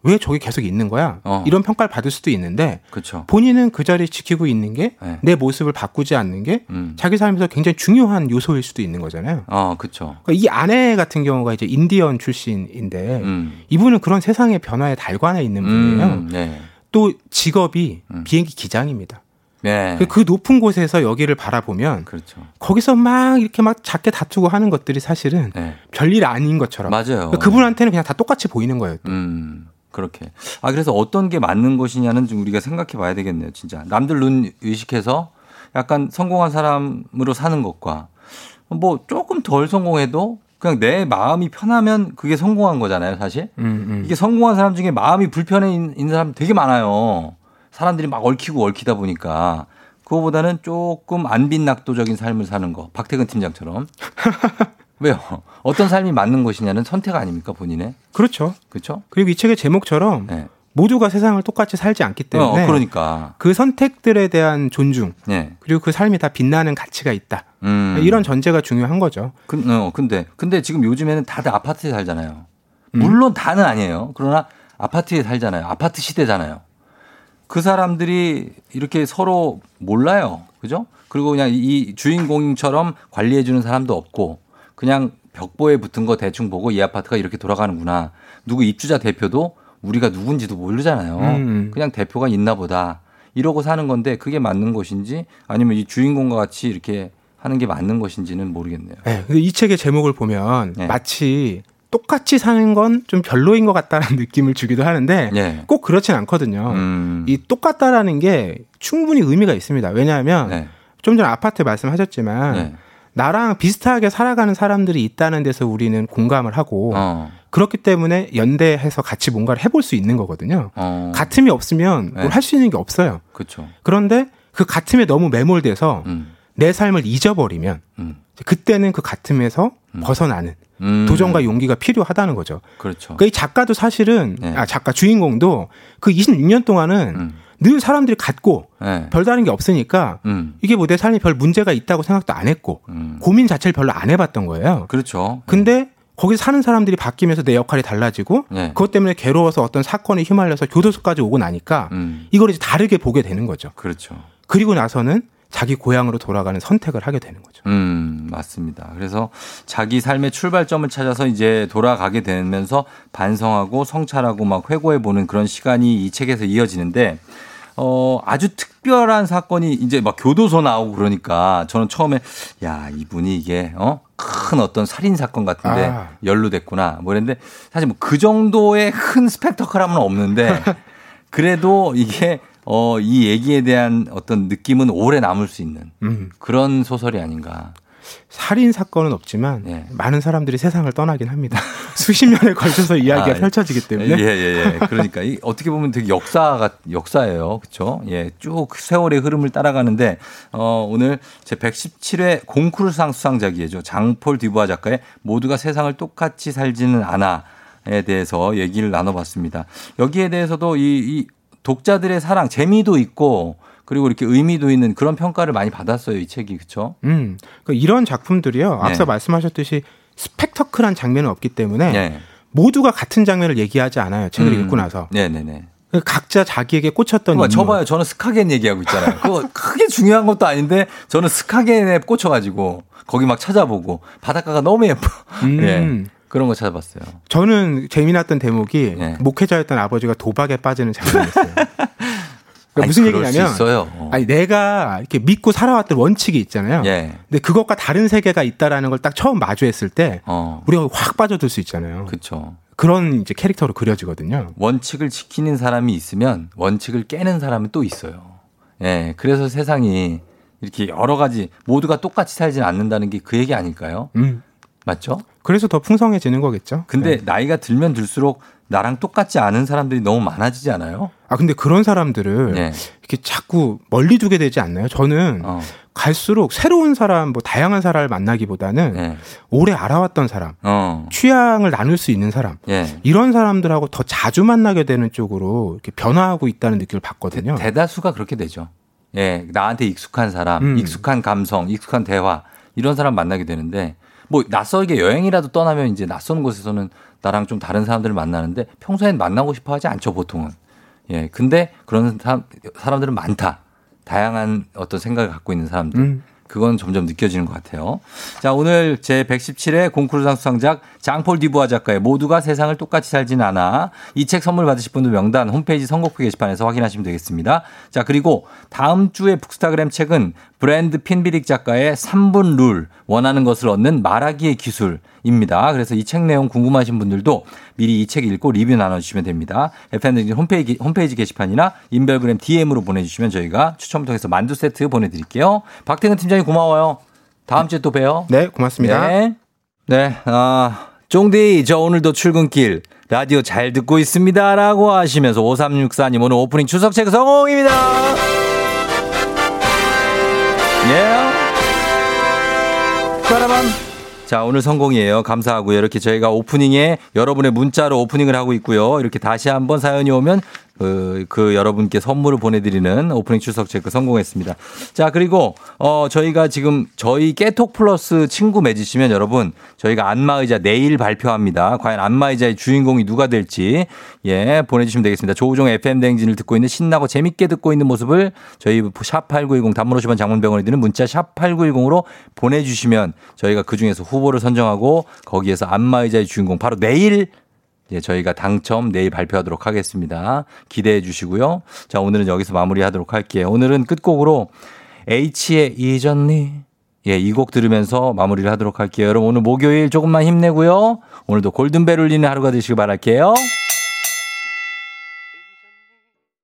네. 왜 저기 계속 있는 거야? 어. 이런 평가를 받을 수도 있는데 그렇죠. 본인은 그 자리 지키고 있는 게내 네. 모습을 바꾸지 않는 게 음. 자기 삶에서 굉장히 중요한 요소일 수도 있는 거잖아요. 어, 그렇죠. 그러니까 이 아내 같은 경우가 이제 인디언 출신인데 음. 이분은 그런 세상의 변화에 달관해 있는 분이에요. 음, 네. 또 직업이 음. 비행기 기장입니다. 네. 그- 그 높은 곳에서 여기를 바라보면 그렇죠. 거기서 막 이렇게 막 작게 다투고 하는 것들이 사실은 네. 별일 아닌 것처럼 맞아요. 그분한테는 그냥 다 똑같이 보이는 거예요. 음, 그렇게. 아, 그래서 어떤 게 맞는 것이냐는 좀 우리가 생각해 봐야 되겠네요, 진짜. 남들 눈 의식해서 약간 성공한 사람으로 사는 것과 뭐 조금 덜 성공해도 그냥 내 마음이 편하면 그게 성공한 거잖아요, 사실. 음, 음. 이게 성공한 사람 중에 마음이 불편해 있는 있는 사람 되게 많아요. 사람들이 막 얽히고 얽히다 보니까. 그거보다는 조금 안빈낙도적인 삶을 사는 거. 박태근 팀장처럼. [LAUGHS] 왜요? [LAUGHS] 어떤 삶이 맞는 것이냐는 선택 아닙니까, 본인의? 그렇죠. 그렇죠? 그리고 이 책의 제목처럼 네. 모두가 세상을 똑같이 살지 않기 때문에 어, 그러니까. 그 선택들에 대한 존중 네. 그리고 그 삶이 다 빛나는 가치가 있다. 음. 이런 전제가 중요한 거죠. 그, 어, 근데, 근데 지금 요즘에는 다들 아파트에 살잖아요. 음. 물론 다는 아니에요. 그러나 아파트에 살잖아요. 아파트 시대잖아요. 그 사람들이 이렇게 서로 몰라요. 그죠? 그리고 그냥 이 주인공처럼 관리해주는 사람도 없고 그냥 벽보에 붙은 거 대충 보고 이 아파트가 이렇게 돌아가는구나. 누구 입주자 대표도 우리가 누군지도 모르잖아요. 음. 그냥 대표가 있나 보다. 이러고 사는 건데 그게 맞는 것인지 아니면 이 주인공과 같이 이렇게 하는 게 맞는 것인지는 모르겠네요. 네, 근데 이 책의 제목을 보면 네. 마치 똑같이 사는 건 좀 별로인 것 같다는 [LAUGHS] 느낌을 주기도 하는데 네. 꼭 그렇진 않거든요. 음. 이 똑같다라는 게 충분히 의미가 있습니다. 왜냐하면 네. 좀 전에 아파트 말씀하셨지만 네. 나랑 비슷하게 살아가는 사람들이 있다는 데서 우리는 공감을 하고 어. 그렇기 때문에 연대해서 같이 뭔가를 해볼 수 있는 거거든요. 어. 같음이 없으면 네. 뭘할수 있는 게 없어요. 그렇죠. 그런데 그 같음에 너무 매몰돼서 음. 내 삶을 잊어버리면 음. 그때는 그 같음에서 벗어나는 음. 도전과 용기가 필요하다는 거죠. 그렇죠. 그러니까 이 작가도 사실은 네. 아 작가 주인공도 그 26년 동안은 음. 늘 사람들이 같고 네. 별다른 게 없으니까 음. 이게 뭐 내 삶에 별 문제가 있다고 생각도 안 했고 음. 고민 자체를 별로 안 해봤던 거예요. 그렇죠. 근데 거기 사는 사람들이 바뀌면서 내 역할이 달라지고 네. 그것 때문에 괴로워서 어떤 사건에 휘말려서 교도소까지 오고 나니까 음. 이걸 이제 다르게 보게 되는 거죠. 그렇죠. 그리고 나서는 자기 고향으로 돌아가는 선택을 하게 되는 거죠. 음, 맞습니다. 그래서 자기 삶의 출발점을 찾아서 이제 돌아가게 되면서 반성하고 성찰하고 막 회고해 보는 그런 시간이 이 책에서 이어지는데 어, 아주 특별한 사건이 이제 막 교도소 나오고 그러니까 저는 처음에 야, 이분이 이게 어? 큰 어떤 살인 사건 같은데 아. 연루됐구나. 뭐 이랬는데 사실 뭐 그 정도의 큰 스펙터클함은 없는데 [LAUGHS] 그래도 이게 어, 이 얘기에 대한 어떤 느낌은 오래 남을 수 있는 음. 그런 소설이 아닌가. 살인 사건은 없지만 네. 많은 사람들이 세상을 떠나긴 합니다. [LAUGHS] 수십 년에 걸쳐서 이야기가 아, 펼쳐지기 때문에 예, 예, 예. 그러니까 이 어떻게 보면 되게 역사가 역사예요. 그렇죠? 예. 쭉 세월의 흐름을 따라가는데 어 오늘 제 117회 공쿠르상 수상작이죠. 장폴 디부아 작가의 모두가 세상을 똑같이 살지는 않아 에 대해서 얘기를 나눠 봤습니다. 여기에 대해서도 이, 이 독자들의 사랑, 재미도 있고 그리고 이렇게 의미도 있는 그런 평가를 많이 받았어요. 이 책이. 그렇죠? 음, 그러니까 이런 작품들이요. 앞서 네. 말씀하셨듯이 스펙터클한 장면은 없기 때문에 네. 모두가 같은 장면을 얘기하지 않아요. 책을 음. 읽고 나서 네, 네, 네. 각자 자기에게 꽂혔던 인물. 저봐요. 저는 스카겐 얘기하고 있잖아요. 그거 크게 중요한 것도 아닌데 저는 스카겐에 꽂혀가지고 거기 막 찾아보고 바닷가가 너무 예뻐. 음. 예. 그런 거 찾아봤어요. 저는 재미났던 대목이 네. 목회자였던 아버지가 도박에 빠지는 장면이었어요. [LAUGHS] 그러니까 아니, 무슨 얘기냐면. 어. 아니 내가 이렇게 믿고 살아왔던 원칙이 있잖아요. 예. 근데 그것과 다른 세계가 있다라는 걸 딱 처음 마주했을 때 어. 우리가 확 빠져들 수 있잖아요. 그렇죠. 그런 이제 캐릭터로 그려지거든요. 원칙을 지키는 사람이 있으면 원칙을 깨는 사람은 또 있어요. 예. 그래서 세상이 이렇게 여러 가지 모두가 똑같이 살지는 않는다는 게 그 얘기 아닐까요? 음. 맞죠? 그래서 더 풍성해지는 거겠죠. 근데 네. 나이가 들면 들수록 나랑 똑같지 않은 사람들이 너무 많아지지 않아요? 아 근데 그런 사람들을 예. 이렇게 자꾸 멀리 두게 되지 않나요? 저는 어. 갈수록 새로운 사람, 뭐 다양한 사람을 만나기보다는 예. 오래 알아왔던 사람, 어. 취향을 나눌 수 있는 사람, 예. 이런 사람들하고 더 자주 만나게 되는 쪽으로 이렇게 변화하고 있다는 느낌을 받거든요. 대 다수가 그렇게 되죠. 예, 나한테 익숙한 사람, 음. 익숙한 감성, 익숙한 대화 이런 사람 만나게 되는데 뭐 낯설게 여행이라도 떠나면 이제 낯선 곳에서는 나랑 좀 다른 사람들을 만나는데 평소엔 만나고 싶어 하지 않죠, 보통은. 예, 근데 그런 사람, 사람들은 많다. 다양한 어떤 생각을 갖고 있는 사람들. 음. 그건 점점 느껴지는 것 같아요. 자, 오늘 제 117회 공쿠르상 수상작 장폴 디부아 작가의 모두가 세상을 똑같이 살지는 않아. 이 책 선물 받으실 분들 명단 홈페이지 선곡표 게시판에서 확인하시면 되겠습니다. 자, 그리고 다음 주에 북스타그램 책은 브랜드 핀비릭 작가의 3분 룰, 원하는 것을 얻는 말하기의 기술입니다. 그래서 이 책 내용 궁금하신 분들도 미리 이 책 읽고 리뷰 나눠주시면 됩니다. FM등 홈페이지, 홈페이지 게시판이나 인별그램 DM으로 보내주시면 저희가 추첨 통해서 만두 세트 보내드릴게요. 박태근 팀장님 고마워요. 다음 주에 또 봬요. 네, 고맙습니다. 네. 네, 아, 쫑디, 저 오늘도 출근길 라디오 잘 듣고 있습니다. 라고 하시면서 5364님 오늘 오프닝 추석 체크 성공입니다. 자, 오늘 성공이에요. 감사하고요. 이렇게 저희가 오프닝에 여러분의 문자로 오프닝을 하고 있고요. 이렇게 다시 한번 사연이 오면 그, 그 여러분께 선물을 보내드리는 오프닝 추석 체크 성공했습니다. 자, 그리고, 어, 저희가 지금 저희 깨톡 플러스 친구 맺으시면 여러분, 저희가 안마의자 내일 발표합니다. 과연 안마의자의 주인공이 누가 될지, 예, 보내주시면 되겠습니다. 조우종 FM대행진을 듣고 있는 신나고 재밌게 듣고 있는 모습을 저희 샵8910 단문 50원 장문병원에 드는 문자 샵8910으로 보내주시면 저희가 그 중에서 후보를 선정하고 거기에서 안마의자의 주인공 바로 내일 예, 저희가 당첨 내일 발표하도록 하겠습니다. 기대해 주시고요. 자, 오늘은 여기서 마무리하도록 할게요. 오늘은 끝곡으로 H의 이전니 예, 이 곡 들으면서 마무리를 하도록 할게요. 여러분 오늘 목요일 조금만 힘내고요. 오늘도 골든벨 울리는 하루가 되시길 바랄게요.